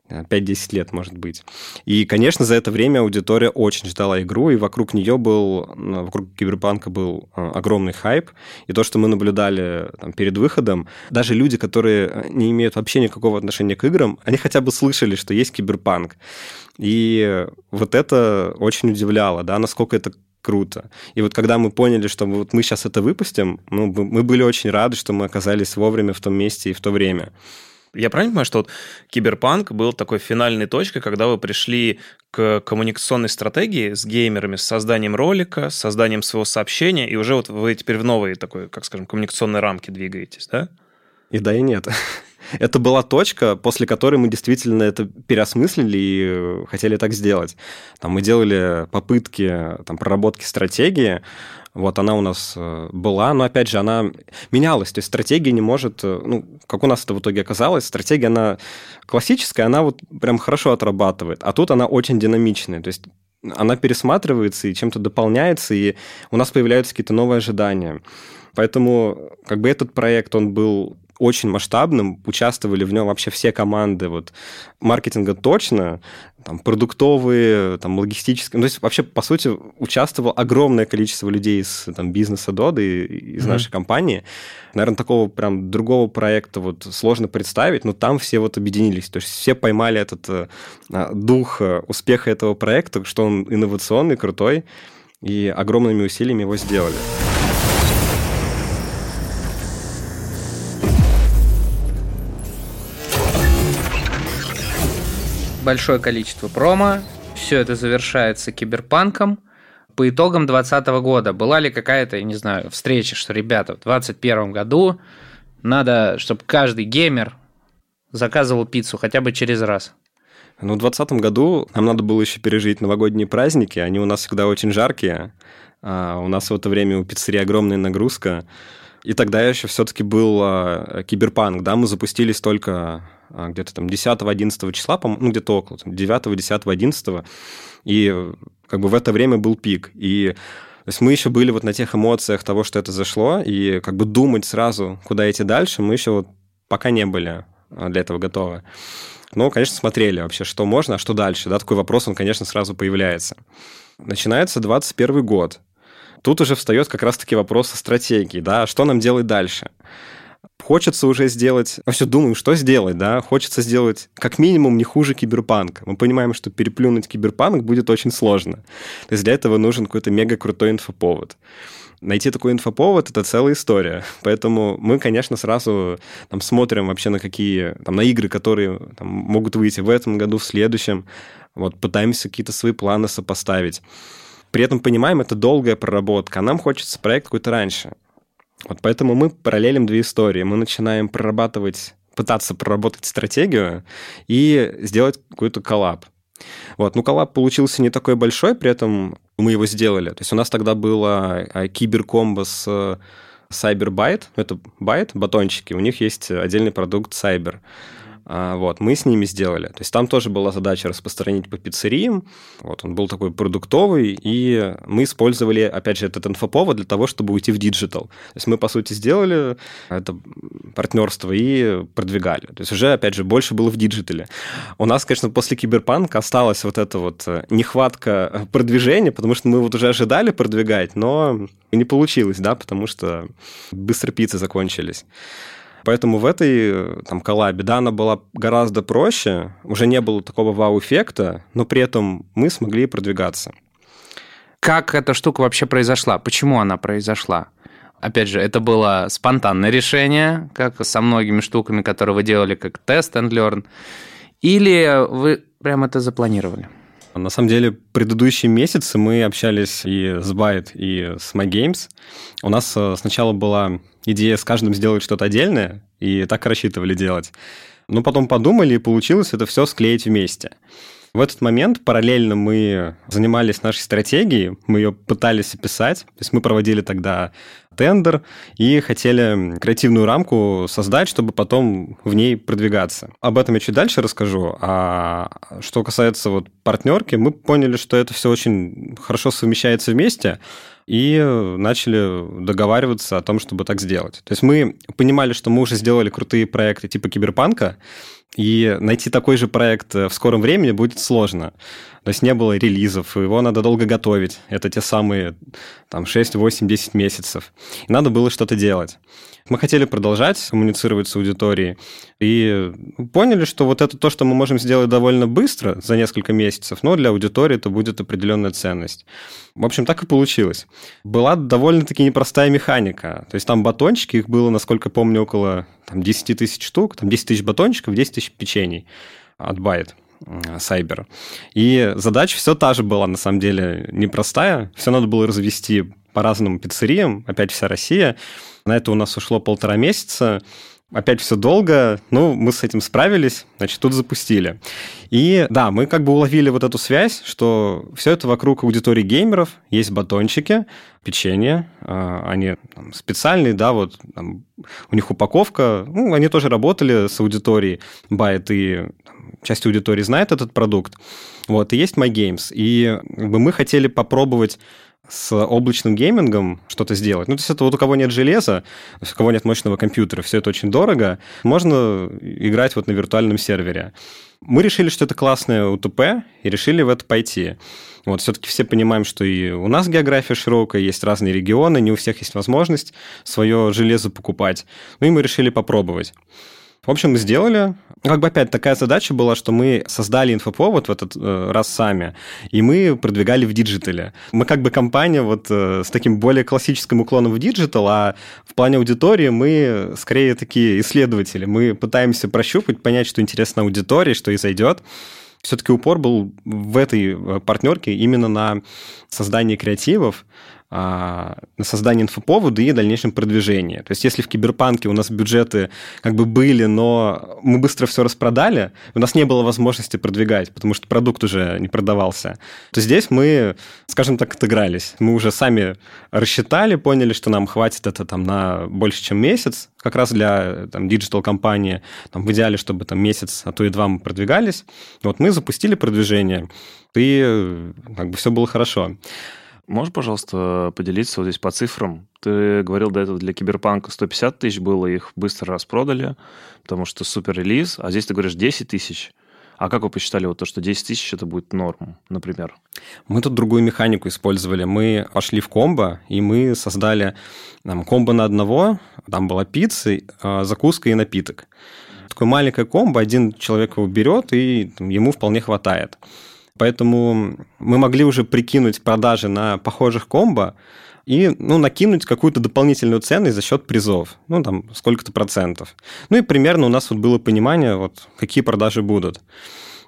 5-10 лет, может быть. И, конечно, за это время аудитория очень ждала игру, и вокруг нее был, вокруг Киберпанка был э, огромный хайп. И то, что мы наблюдали там, перед выходом, даже люди, которые не имеют вообще никакого отношения к играм, они хотя бы слышали, что есть Киберпанк. И вот это очень удивляло, да, насколько это круто. И вот когда мы поняли, что вот мы сейчас это выпустим, ну, мы были очень рады, что мы оказались вовремя в том месте и в то время. Я правильно понимаю, что вот Киберпанк был такой финальной точкой, когда вы пришли к коммуникационной стратегии с геймерами, с созданием ролика, с созданием своего сообщения, и уже вот вы теперь в новой такой, как скажем, коммуникационной рамке двигаетесь, да? И да, и нет. Это была точка, после которой мы действительно это переосмыслили и э, хотели так сделать. Там мы делали попытки там, проработки стратегии, вот она у нас э, была, но опять же она менялась, то есть стратегия не может, э, ну, как у нас это в итоге оказалось, стратегия, она классическая, она вот прям хорошо отрабатывает, а тут она очень динамичная, то есть она пересматривается и чем-то дополняется, и у нас появляются какие-то новые ожидания. Поэтому как бы этот проект, он был очень масштабным, участвовали в нем вообще все команды вот, маркетинга точно, там, продуктовые, там, логистические. Ну, то есть вообще, по сути, участвовало огромное количество людей из там, бизнеса Доды, из mm-hmm. нашей компании. Наверное, такого прям другого проекта вот сложно представить, но там все вот объединились. То есть все поймали этот э, дух э, успеха этого проекта, что он инновационный, крутой, и огромными усилиями его сделали. Большое количество промо, все это завершается киберпанком. По итогам 2020 года была ли какая-то, я не знаю, встреча, что, ребята, в 2021 году надо, чтобы каждый геймер заказывал пиццу хотя бы через раз? Ну, в 2020 году нам надо было еще пережить новогодние праздники. Они у нас всегда очень жаркие. А у нас в это время у пиццерии огромная нагрузка. И тогда еще все-таки был а, киберпанк, да, мы запустились только а, где-то там 10-11 числа, ну, где-то около, 9, 10, 11, и как бы в это время был пик. И то есть мы еще были вот на тех эмоциях того, что это зашло, и как бы думать сразу, куда идти дальше, мы еще вот пока не были а, для этого готовы. Но, конечно, смотрели вообще, что можно, а что дальше. Да, такой вопрос, он, конечно, сразу появляется. Начинается 21 год. Тут уже встает как раз-таки вопрос о стратегии, да, что нам делать дальше хочется уже сделать, а все думаем, что сделать, да, хочется сделать как минимум не хуже киберпанка. Мы понимаем, что переплюнуть киберпанк будет очень сложно. То есть для этого нужен какой-то мега крутой инфоповод найти такой инфоповод — это целая история. Поэтому мы, конечно, сразу там, смотрим вообще на какие, там, на игры, которые там, могут выйти в этом году, в следующем. Вот, пытаемся какие-то свои планы сопоставить. При этом понимаем, это долгая проработка, а нам хочется проект какой-то раньше. Вот поэтому мы параллелим две истории. Мы начинаем прорабатывать, пытаться проработать стратегию и сделать какой-то коллаб. Вот, ну, коллаб получился не такой большой, при этом мы его сделали. То есть у нас тогда было а, киберкомбо с Cyber Bite, это Bite, батончики, у них есть отдельный продукт Cyber. А, вот, мы с ними сделали. То есть там тоже была задача распространить по пиццериям. Вот, он был такой продуктовый, и мы использовали, опять же, этот инфоповод для того, чтобы уйти в диджитал. То есть мы, по сути, сделали это партнерство и продвигали. То есть уже, опять же, больше было в диджитале. У нас, конечно, после Киберпанка осталась вот эта вот э, нехватка продвижения, потому что мы вот уже ожидали продвигать, но не получилось, да, потому что быстро пиццы закончились. Поэтому в этой там, коллабе, да, она была гораздо проще, уже не было такого вау-эффекта, но при этом мы смогли продвигаться. Как эта штука вообще произошла? Почему она произошла? Опять же, это было спонтанное решение, как со многими штуками, которые вы делали, как тест and learn, или вы прям это запланировали? На самом деле, предыдущие месяцы мы общались и с Byte, и с MyGames. У нас э, сначала была идея с каждым сделать что-то отдельное, и так рассчитывали делать. Но потом подумали, и получилось это все склеить вместе. В этот момент параллельно мы занимались нашей стратегией, мы ее пытались описать. То есть мы проводили тогда тендер и хотели креативную рамку создать, чтобы потом в ней продвигаться. Об этом я чуть дальше расскажу. А что касается вот партнерки, мы поняли, что это все очень хорошо совмещается вместе и начали договариваться о том, чтобы так сделать. То есть мы понимали, что мы уже сделали крутые проекты типа Киберпанка, и найти такой же проект в скором времени будет сложно. То есть не было релизов, его надо долго готовить. Это те самые там, 6, 8, 10 месяцев. И надо было что-то делать. Мы хотели продолжать коммуницировать с аудиторией и поняли, что вот это то, что мы можем сделать довольно быстро, за несколько месяцев, но для аудитории это будет определенная ценность. В общем, так и получилось. Была довольно-таки непростая механика. То есть там батончики, их было, насколько помню, около там, 10 тысяч штук, там 10 тысяч батончиков, 10 тысяч печений от Byte. Сайбер. И задача все та же была, на самом деле, непростая. Все надо было развести по разным пиццериям, опять вся Россия. На это у нас ушло полтора месяца. Опять все долго, ну, мы с этим справились, значит, тут запустили. И да, мы как бы уловили вот эту связь, что все это вокруг аудитории геймеров, есть батончики, печенье, а, они там, специальные, да, вот там, у них упаковка, ну, они тоже работали с аудиторией, Bite, и там, часть аудитории знает этот продукт. Вот, и есть MyGames. И как бы, мы хотели попробовать с облачным геймингом что-то сделать. Ну, то есть это вот у кого нет железа, у кого нет мощного компьютера, все это очень дорого, можно играть вот на виртуальном сервере. Мы решили, что это классное УТП, и решили в это пойти. Вот все-таки все понимаем, что и у нас география широкая, есть разные регионы, не у всех есть возможность свое железо покупать. Ну и мы решили попробовать. В общем, мы сделали. Как бы опять такая задача была, что мы создали инфоповод в этот э, раз сами, и мы продвигали в диджитале. Мы как бы компания вот э, с таким более классическим уклоном в диджитал, а в плане аудитории мы скорее такие исследователи. Мы пытаемся прощупать, понять, что интересно аудитории, что и зайдет все-таки упор был в этой э, партнерке именно на создании креативов, на создание инфоповода и дальнейшем продвижении. То есть если в Киберпанке у нас бюджеты как бы были, но мы быстро все распродали, у нас не было возможности продвигать, потому что продукт уже не продавался, то здесь мы, скажем так, отыгрались. Мы уже сами рассчитали, поняли, что нам хватит это там на больше, чем месяц, как раз для там, digital-кампании, там, в идеале, чтобы там месяц, а то и два мы продвигались. Вот мы запустили продвижение, и как бы все было хорошо. Можешь, пожалуйста, поделиться вот здесь по цифрам? Ты говорил до этого для Киберпанка 150 тысяч было, их быстро распродали, потому что супер релиз, а здесь ты говоришь 10 тысяч. А как вы посчитали вот то, что 10 тысяч это будет норм, например? Мы тут другую механику использовали. Мы пошли в комбо, и мы создали там, комбо на одного. Там была пицца, а, закуска и напиток. Такое маленькое комбо, один человек его берет, и ему вполне хватает. Поэтому мы могли уже прикинуть продажи на похожих комбо, и ну, накинуть какую-то дополнительную ценность за счет призов, ну, там, сколько-то процентов. Ну, и примерно у нас вот было понимание, вот, какие продажи будут.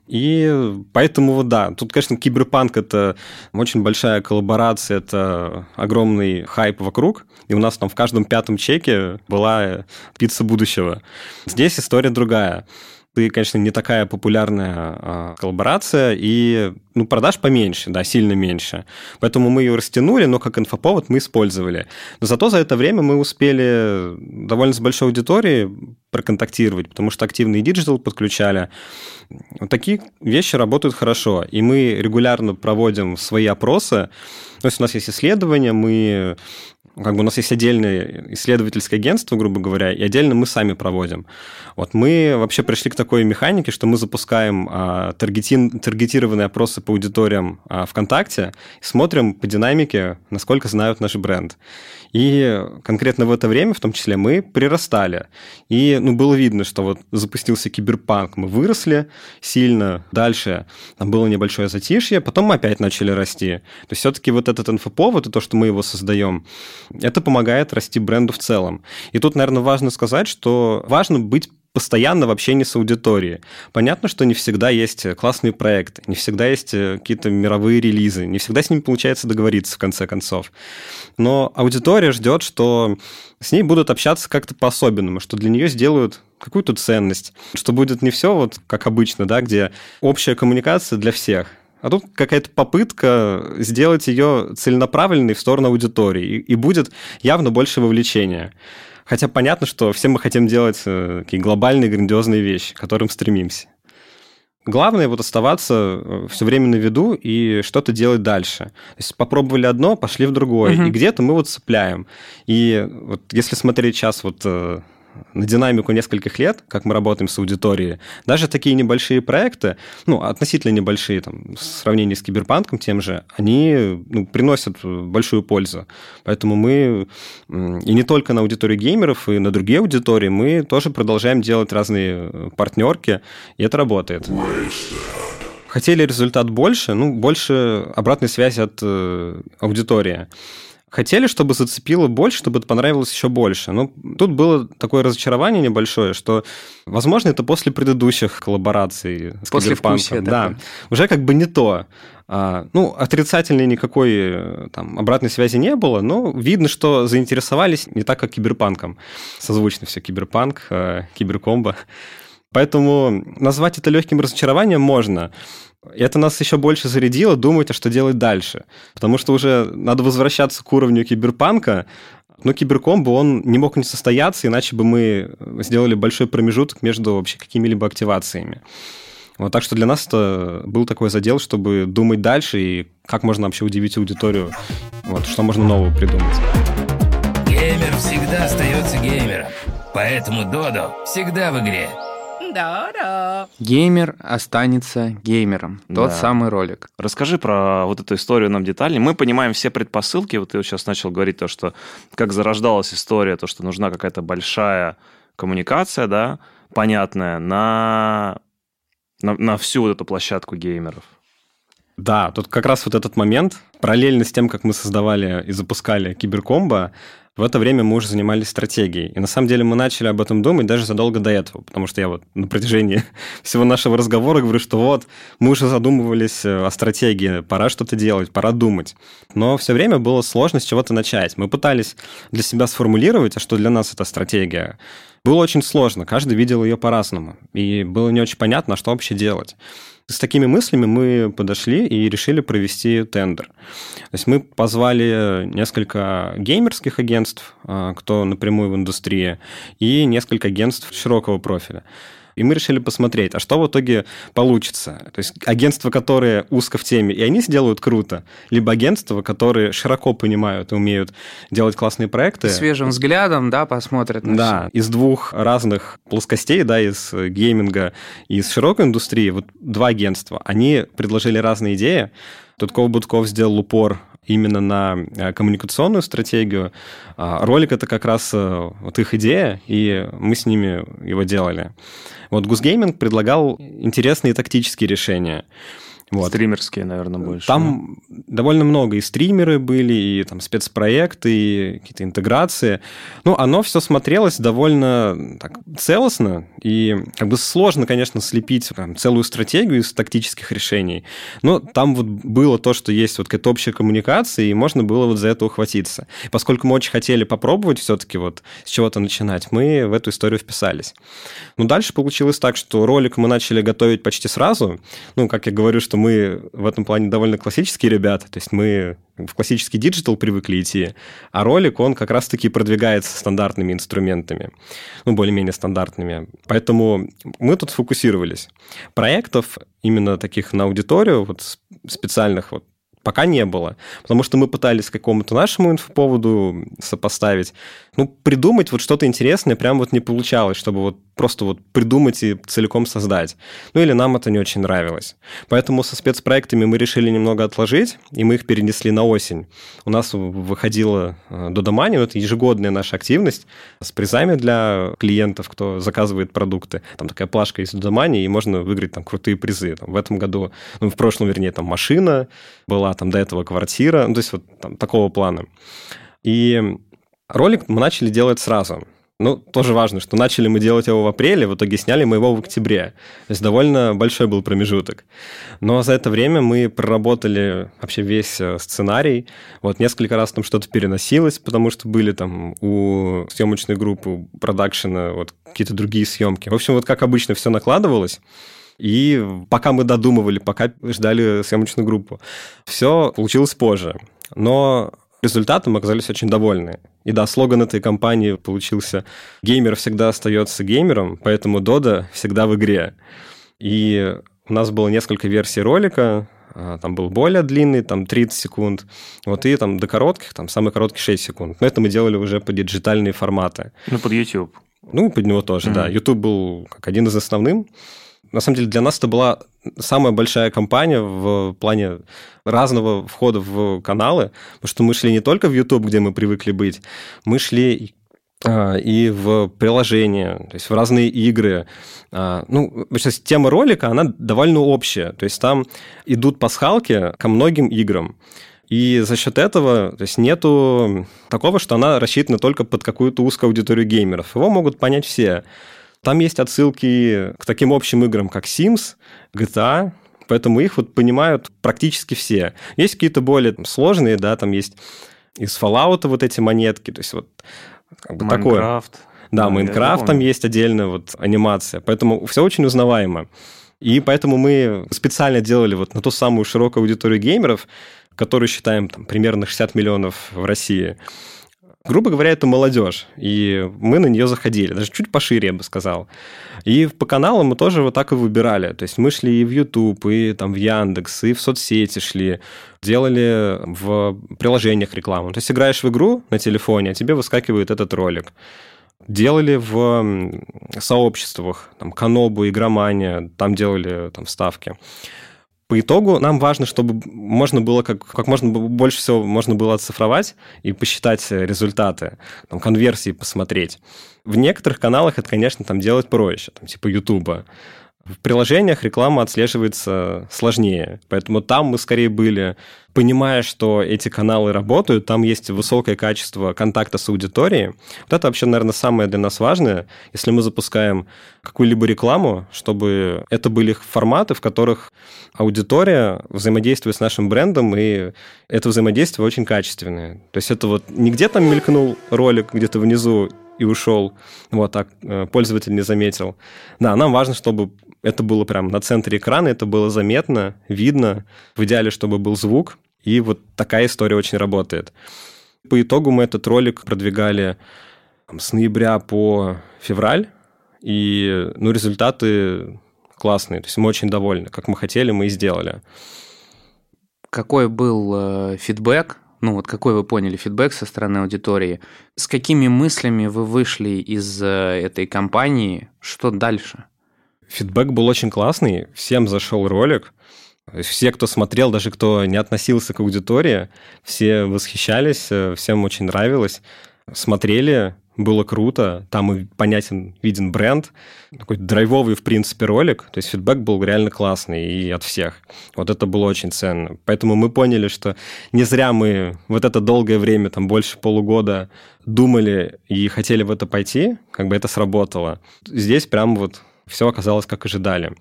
И поэтому, вот да, тут, конечно, киберпанк – это очень большая коллаборация, это огромный хайп вокруг, и у нас там в каждом пятом чеке была пицца будущего. Здесь история другая ты, конечно, не такая популярная а, коллаборация, и ну, продаж поменьше, да, сильно меньше. Поэтому мы ее растянули, но как инфоповод мы использовали. Но зато за это время мы успели довольно с большой аудиторией проконтактировать, потому что активный digital подключали. Вот такие вещи работают хорошо, и мы регулярно проводим свои опросы. То есть у нас есть исследования, мы как бы у нас есть отдельное исследовательское агентство, грубо говоря, и отдельно мы сами проводим. Вот мы вообще пришли к такой механике, что мы запускаем а, таргети... таргетированные опросы по аудиториям а, ВКонтакте смотрим по динамике, насколько знают наш бренд. И конкретно в это время, в том числе, мы прирастали. И ну, было видно, что вот запустился киберпанк, мы выросли сильно. Дальше там было небольшое затишье, потом мы опять начали расти. То есть все-таки вот этот инфоповод и то, что мы его создаем, это помогает расти бренду в целом. И тут, наверное, важно сказать, что важно быть постоянно в общении с аудиторией. Понятно, что не всегда есть классные проекты, не всегда есть э, какие-то мировые релизы, не всегда с ними получается договориться в конце концов. Но аудитория ждет, что с ней будут общаться как-то по-особенному, что для нее сделают какую-то ценность, что будет не все вот как обычно, да, где общая коммуникация для всех, а тут какая-то попытка сделать ее целенаправленной в сторону аудитории, и будет явно больше вовлечения. Хотя понятно, что все мы хотим делать э, такие глобальные, грандиозные вещи, к которым стремимся. Главное вот оставаться э, все время на виду и что-то делать дальше. То есть попробовали одно, пошли в другое. Угу. И где-то мы вот цепляем. И вот если смотреть сейчас вот э, на динамику нескольких лет, как мы работаем с аудиторией, даже такие небольшие проекты, ну, относительно небольшие, там, в сравнении с киберпанком тем же, они ну, приносят большую пользу. Поэтому мы, и не только на аудиторию геймеров, и на другие аудитории, мы тоже продолжаем делать разные э, партнерки, и это работает. Хотели результат больше, ну, больше обратной связи от э, аудитории. Хотели, чтобы зацепило больше, чтобы это понравилось еще больше. Но тут было такое разочарование небольшое, что, возможно, это после предыдущих коллабораций с после Киберпанком. Да, да, уже как бы не то. А, ну, отрицательной никакой там, обратной связи не было, но видно, что заинтересовались не так, как киберпанком. Созвучно все киберпанк, э, киберкомбо. Поэтому назвать это легким разочарованием можно. Это нас еще больше зарядило думать, а что делать дальше. Потому что уже надо возвращаться к уровню киберпанка, но киберкомбо, он не мог не состояться, иначе бы мы сделали большой промежуток между вообще какими-либо активациями. Вот так что для нас это был такой задел, чтобы думать дальше и как можно вообще удивить аудиторию, вот, что можно нового придумать. Геймер всегда остается геймером, поэтому Додо всегда в игре. Да-да. Геймер останется геймером. Тот да. самый ролик. Расскажи про вот эту историю нам детальнее. Мы понимаем все предпосылки. Вот ты сейчас начал говорить то, что как зарождалась история, то, что нужна какая-то большая коммуникация, да, понятная, на, на, на всю вот эту площадку геймеров. Да, тут как раз вот этот момент, параллельно с тем, как мы создавали и запускали киберкомбо, в это время мы уже занимались стратегией. И на самом деле мы начали об этом думать даже задолго до этого, потому что я вот на протяжении всего нашего разговора говорю, что вот мы уже задумывались э, о стратегии, пора что-то делать, пора думать. Но все время было сложно с чего-то начать. Мы пытались для себя сформулировать, а что для нас это стратегия. Было очень сложно, каждый видел ее по-разному. И было не очень понятно, а что вообще делать. С такими мыслями мы подошли и решили провести тендер. То есть мы позвали несколько геймерских агентств, а, кто напрямую в индустрии, и несколько агентств широкого профиля. И мы решили посмотреть, а что в итоге получится. То есть агентства, которые узко в теме, и они сделают круто, либо агентства, которые широко понимают и умеют делать классные проекты. Свежим взглядом, да, посмотрят на Да, из двух разных плоскостей, да, из гейминга и из широкой индустрии, вот два агентства, они предложили разные идеи. Тутков Будков сделал упор именно на э, коммуникационную стратегию. А ролик это как раз э, вот их идея, и мы с ними его делали. Вот Гусгейминг предлагал интересные тактические решения. Вот. Стримерские, наверное, больше. Там да? довольно много и стримеры были, и там спецпроекты, и какие-то интеграции. Ну, оно все смотрелось довольно так, целостно, и как бы сложно, конечно, слепить там, целую стратегию из тактических решений. Но там вот было то, что есть вот какая-то общая коммуникация, и можно было вот за это ухватиться. Поскольку мы очень хотели попробовать все-таки вот с чего-то начинать, мы в эту историю вписались. Но дальше получилось так, что ролик мы начали готовить почти сразу. Ну, как я говорю, что мы в этом плане довольно классические ребята, то есть мы в классический digital привыкли идти, а ролик, он как раз-таки продвигается стандартными инструментами, ну, более-менее стандартными. Поэтому мы тут сфокусировались. Проектов именно таких на аудиторию, вот специальных вот пока не было. Потому что мы пытались какому-то нашему инфоповоду сопоставить. Ну, придумать вот что-то интересное прям вот не получалось, чтобы вот просто вот придумать и целиком создать. Ну или нам это не очень нравилось. Поэтому со спецпроектами мы решили немного отложить, и мы их перенесли на осень. У нас выходила Додомани, э, это ежегодная наша активность с призами для клиентов, кто заказывает продукты. Там такая плашка из Додомани, и можно выиграть там крутые призы. Там, в этом году, ну, в прошлом, вернее, там машина была, там до этого квартира, ну, то есть вот там, такого плана. И ролик мы начали делать сразу. Ну, тоже важно, что начали мы делать его в апреле, в итоге сняли мы его в октябре. То есть довольно большой был промежуток. Но за это время мы проработали вообще весь э, сценарий. Вот несколько раз там что-то переносилось, потому что были там у съемочной группы, продакшена вот какие-то другие съемки. В общем, вот как обычно все накладывалось. И пока мы додумывали, пока ждали съемочную группу, все получилось позже. Но результатом оказались очень довольны. И да, слоган этой компании получился «Геймер всегда остается геймером, поэтому Дода всегда в игре». И у нас было несколько версий ролика, а, там был более длинный, там 30 секунд, вот и там до коротких, там самый короткий 6 секунд. Но это мы делали уже под диджитальные форматы. Ну, под YouTube. Ну, под него тоже, mm-hmm. да. YouTube был как один из основных на самом деле для нас это была самая большая компания в плане разного входа в каналы, потому что мы шли не только в YouTube, где мы привыкли быть, мы шли а, и в приложения, то есть в разные игры. А, ну, сейчас тема ролика, она довольно общая, то есть там идут пасхалки ко многим играм. И за счет этого то есть нету такого, что она рассчитана только под какую-то узкую аудиторию геймеров. Его могут понять все. Там есть отсылки к таким общим играм, как Sims, GTA, поэтому их вот понимают практически все. Есть какие-то более сложные, да, там есть из Fallout вот эти монетки, то есть вот как бы такое. Да, Майнкрафт там есть отдельная вот анимация, поэтому все очень узнаваемо. И поэтому мы специально делали вот на ту самую широкую аудиторию геймеров, которую считаем там, примерно 60 миллионов в России, грубо говоря, это молодежь, и мы на нее заходили, даже чуть пошире, я бы сказал. И по каналам мы тоже вот так и выбирали, то есть мы шли и в YouTube, и там в Яндекс, и в соцсети шли, делали в приложениях рекламу. То есть играешь в игру на телефоне, а тебе выскакивает этот ролик делали в сообществах, там, Канобу, Игромания, там делали там, ставки. По итогу нам важно, чтобы можно было как, как можно больше всего можно было оцифровать и посчитать результаты, там, конверсии посмотреть. В некоторых каналах это, конечно, там делать проще, там, типа Ютуба. В приложениях реклама отслеживается сложнее, поэтому там мы скорее были, понимая, что эти каналы работают, там есть высокое качество контакта с аудиторией. Вот это вообще, наверное, самое для нас важное, если мы запускаем какую-либо рекламу, чтобы это были форматы, в которых аудитория взаимодействует с нашим брендом, и это взаимодействие очень качественное. То есть это вот не где там мелькнул ролик где-то внизу, и ушел. Вот так э, пользователь не заметил. Да, нам важно, чтобы это было прям на центре экрана, это было заметно, видно. В идеале, чтобы был звук. И вот такая история очень работает. По итогу мы этот ролик продвигали с ноября по февраль и ну, результаты классные. То есть мы очень довольны. Как мы хотели, мы и сделали. Какой был э, фидбэк? Ну вот какой вы поняли фидбэк со стороны аудитории? С какими мыслями вы вышли из э, этой компании? Что дальше? Фидбэк был очень классный. Всем зашел ролик. Все, кто смотрел, даже кто не относился к аудитории, все восхищались, э, всем очень нравилось. Смотрели, было круто, там и понятен, виден бренд, такой драйвовый, в принципе, ролик, то есть фидбэк был реально классный и от всех. Вот это было очень ценно. Поэтому мы поняли, что не зря мы вот это долгое время, там больше полугода думали и хотели в это пойти, как бы это сработало. Здесь прям вот все оказалось, как ожидали.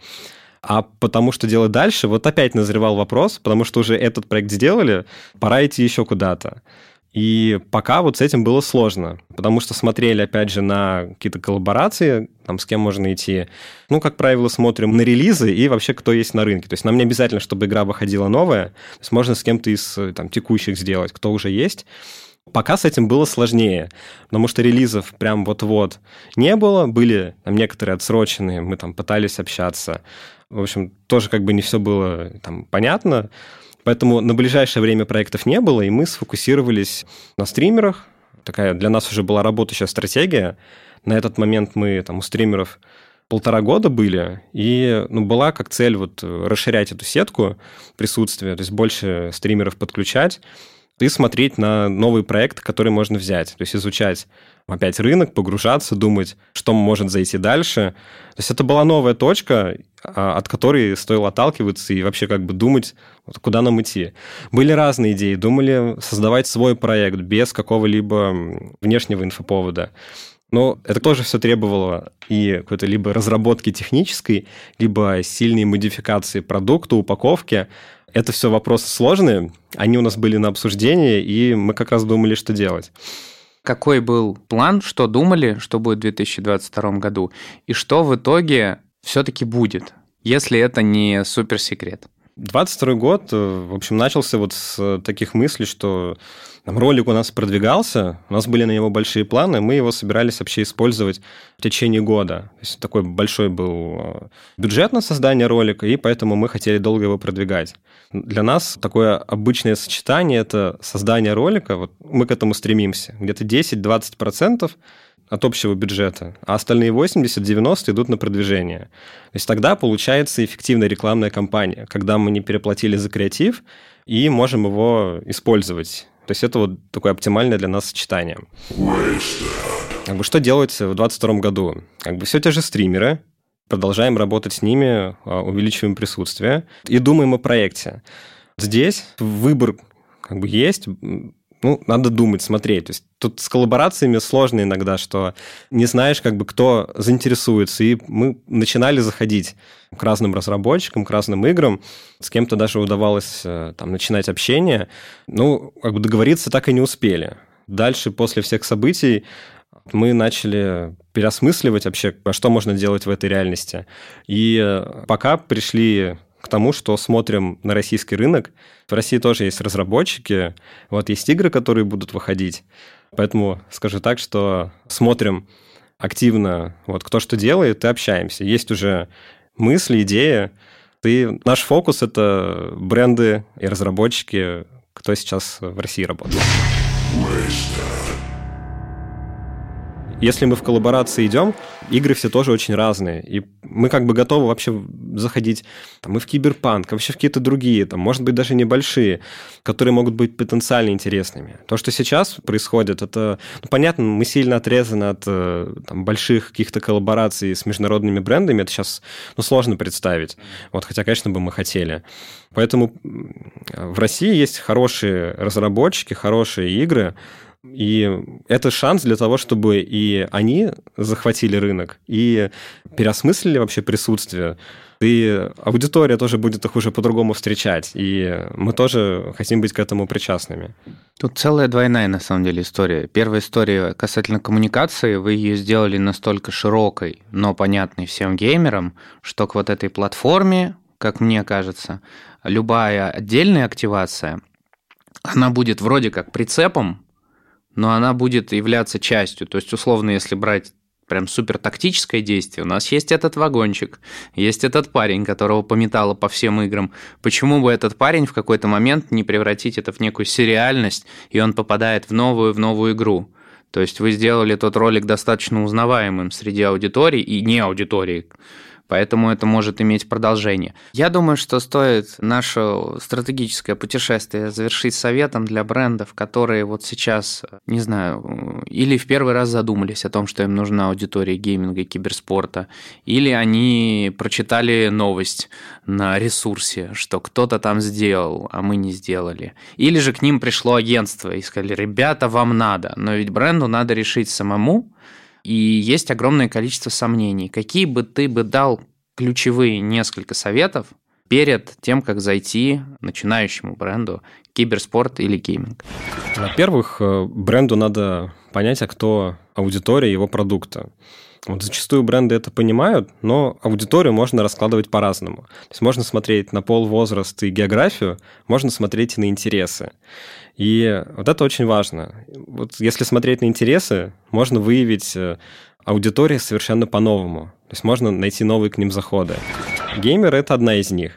А потому что делать дальше, вот опять назревал вопрос, потому что уже этот проект сделали, пора идти еще куда-то. И пока вот с этим было сложно, потому что смотрели, опять же, на какие-то коллаборации, там, с кем можно идти. Ну, как правило, смотрим на релизы и вообще, кто есть на рынке. То есть нам не обязательно, чтобы игра выходила новая, то есть можно с кем-то из там, текущих сделать, кто уже есть. Пока с этим было сложнее, потому что релизов прям вот-вот не было, были там некоторые отсроченные, мы там пытались общаться. В общем, тоже как бы не все было там понятно. Поэтому на ближайшее время проектов не было, и мы сфокусировались на стримерах. Такая для нас уже была работающая стратегия. На этот момент мы там у стримеров полтора года были, и ну, была как цель вот расширять эту сетку присутствия, то есть больше стримеров подключать и смотреть на новые проекты, которые можно взять, то есть изучать опять рынок, погружаться, думать, что может зайти дальше. То есть это была новая точка, а, от которой стоило отталкиваться и вообще как бы думать, куда нам идти. Были разные идеи. Думали создавать свой проект без какого-либо внешнего инфоповода. Но это тоже все требовало и какой-то либо разработки технической, либо сильной модификации продукта, упаковки. Это все вопросы сложные, они у нас были на обсуждении, и мы как раз думали, что делать. Какой был план, что думали, что будет в 2022 году, и что в итоге все-таки будет, если это не суперсекрет? 22 год, э, в общем, начался вот с таких мыслей, что там, ролик у нас продвигался, у нас были на него большие планы, мы его собирались вообще использовать в течение года. То есть такой большой был э, бюджет на создание ролика, и поэтому мы хотели долго его продвигать. Для нас такое обычное сочетание – это создание ролика, вот мы к этому стремимся. Где-то 10-20% от общего бюджета, а остальные 80-90 идут на продвижение. То есть тогда получается эффективная рекламная кампания, когда мы не переплатили за креатив и можем его использовать. То есть это вот такое оптимальное для нас сочетание. Как бы что делать в 2022 году? Как бы все те же стримеры, продолжаем работать с ними, а, увеличиваем присутствие и думаем о проекте. Здесь выбор как бы есть, ну, надо думать, смотреть. То есть тут с коллаборациями сложно иногда, что не знаешь, как бы, кто заинтересуется. И мы начинали заходить к разным разработчикам, к разным играм. С кем-то даже удавалось э, там начинать общение. Ну, как бы договориться так и не успели. Дальше, после всех событий, мы начали переосмысливать вообще, а что можно делать в этой реальности. И э, пока пришли к тому, что смотрим на российский рынок. В России тоже есть разработчики, вот есть игры, которые будут выходить. Поэтому скажу так, что смотрим активно, вот кто что делает, и общаемся. Есть уже мысли, идеи. И наш фокус — это бренды и разработчики, кто сейчас в России работает. Если мы в коллаборации идем, игры все тоже очень разные. И мы как бы готовы вообще заходить там, и в киберпанк, вообще в какие-то другие, там, может быть, даже небольшие, которые могут быть потенциально интересными. То, что сейчас происходит, это, ну, понятно, мы сильно отрезаны от э, там, больших каких-то коллабораций с международными брендами, это сейчас ну, сложно представить. Вот, хотя, конечно, бы мы хотели. Поэтому в России есть хорошие разработчики, хорошие игры, и это шанс для того, чтобы и они захватили рынок, и переосмыслили вообще присутствие. И аудитория тоже будет их уже по-другому встречать. И мы тоже хотим быть к этому причастными. Тут целая двойная, на самом деле, история. Первая история касательно коммуникации. Вы ее сделали настолько широкой, но понятной всем геймерам, что к вот этой платформе, как мне кажется, любая отдельная активация, она будет вроде как прицепом но она будет являться частью. То есть, условно, если брать прям супер тактическое действие. У нас есть этот вагончик, есть этот парень, которого пометало по всем играм. Почему бы этот парень в какой-то момент не превратить это в некую сериальность, и он попадает в новую, в новую игру? То есть вы сделали тот ролик достаточно узнаваемым среди аудитории и не аудитории поэтому это может иметь продолжение. Я думаю, что стоит наше стратегическое путешествие завершить советом для брендов, которые вот сейчас, не знаю, или в первый раз задумались о том, что им нужна аудитория гейминга и киберспорта, или они прочитали новость на ресурсе, что кто-то там сделал, а мы не сделали. Или же к ним пришло агентство и сказали, ребята, вам надо, но ведь бренду надо решить самому, и есть огромное количество сомнений. Какие бы ты бы дал ключевые несколько советов перед тем, как зайти начинающему бренду киберспорт или гейминг? Во-первых, э, бренду надо понять, а кто аудитория его продукта. Вот зачастую бренды это понимают, но аудиторию можно раскладывать по-разному. То есть можно смотреть на пол, возраст и географию, можно смотреть и на интересы. И вот это очень важно. Вот если смотреть на интересы, можно выявить э, аудиторию совершенно по-новому. То есть можно найти новые к ним заходы. Геймер — это одна из них.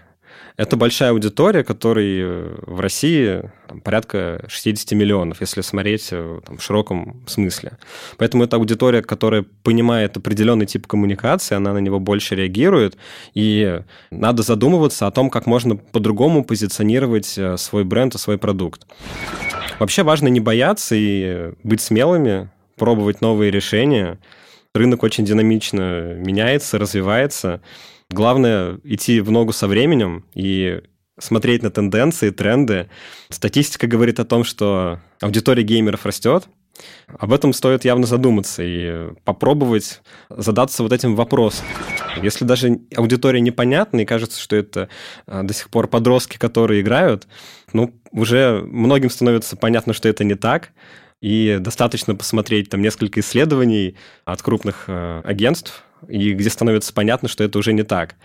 Это большая аудитория, которой э, в России там, порядка 60 миллионов, если смотреть э, там, в широком смысле. Поэтому это аудитория, которая понимает определенный тип коммуникации, она на него больше реагирует, и надо задумываться о том, как можно по-другому позиционировать э, свой бренд и свой продукт. Вообще важно не бояться и быть смелыми, пробовать новые решения. Рынок очень динамично меняется, развивается. Главное идти в ногу со временем и смотреть на тенденции, тренды. Статистика говорит о том, что аудитория геймеров растет. Об этом стоит явно задуматься и попробовать задаться вот этим вопросом. Если даже аудитория непонятна и кажется, что это а, до сих пор подростки, которые играют, ну, уже многим становится понятно, что это не так, и достаточно посмотреть там несколько исследований от крупных э, агентств, и где становится понятно, что это уже не так.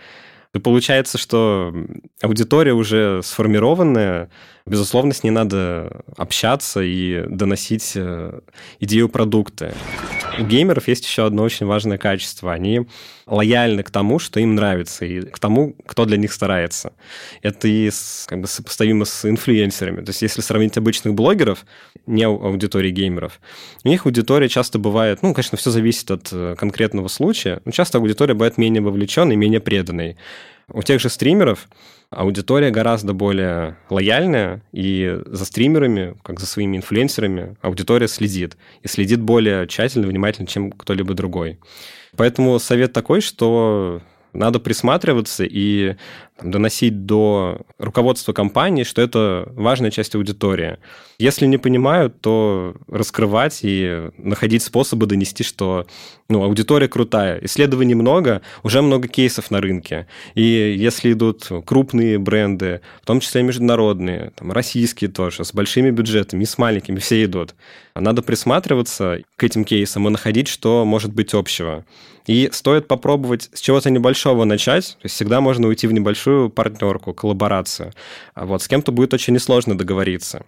И получается, что аудитория уже сформированная, безусловно, с ней надо общаться и доносить э, идею продукта. У геймеров есть еще одно очень важное качество. Они лояльны к тому, что им нравится, и к тому, кто для них старается. Это и как бы сопоставимо с инфлюенсерами. То есть если сравнить обычных блогеров, не аудитории геймеров, у них аудитория часто бывает, ну, конечно, все зависит от э, конкретного случая, но часто аудитория бывает менее вовлеченной, менее преданной. У тех же стримеров аудитория гораздо более лояльная, и за стримерами, как за своими инфлюенсерами, аудитория следит. И следит более тщательно, внимательно, чем кто-либо другой. Поэтому совет такой, что надо присматриваться и там, доносить до руководства компании, что это важная часть аудитории. Если не понимают, то раскрывать и находить способы донести, что ну, аудитория крутая. Исследований много, уже много кейсов на рынке. И если идут крупные бренды, в том числе международные, там, российские тоже, с большими бюджетами с маленькими, все идут. Надо присматриваться к этим кейсам и находить, что может быть общего. И стоит попробовать с чего-то небольшого начать. То есть всегда можно уйти в небольшую партнерку, коллаборацию. А вот с кем-то будет очень несложно договориться.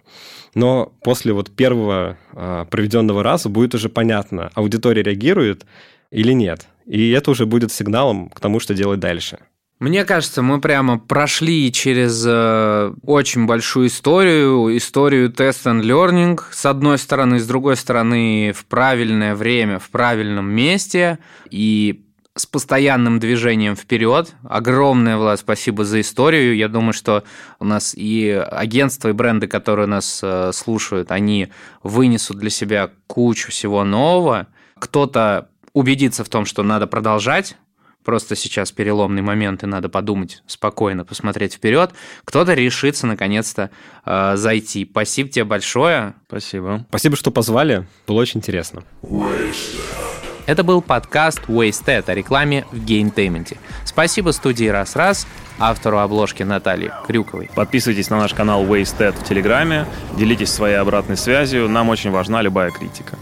Но после вот первого а, проведенного раза будет уже понятно, аудитория реагирует или нет. И это уже будет сигналом к тому, что делать дальше. Мне кажется, мы прямо прошли через э, очень большую историю, историю тест and learning, с одной стороны, с другой стороны, в правильное время, в правильном месте, и с постоянным движением вперед. Огромное, Влад, спасибо за историю. Я думаю, что у нас и агентства, и бренды, которые нас э, слушают, они вынесут для себя кучу всего нового. Кто-то убедится в том, что надо продолжать просто сейчас переломный момент, и надо подумать спокойно, посмотреть вперед, кто-то решится наконец-то э, зайти. Спасибо тебе большое. Спасибо. Спасибо, что позвали. Было очень интересно. Это был подкаст Wasted о рекламе в gametainment-е. Спасибо студии «Раз-раз», автору обложки Натальи Крюковой. Подписывайтесь на наш канал Wasted в Телеграме, делитесь своей обратной связью, нам очень важна любая критика.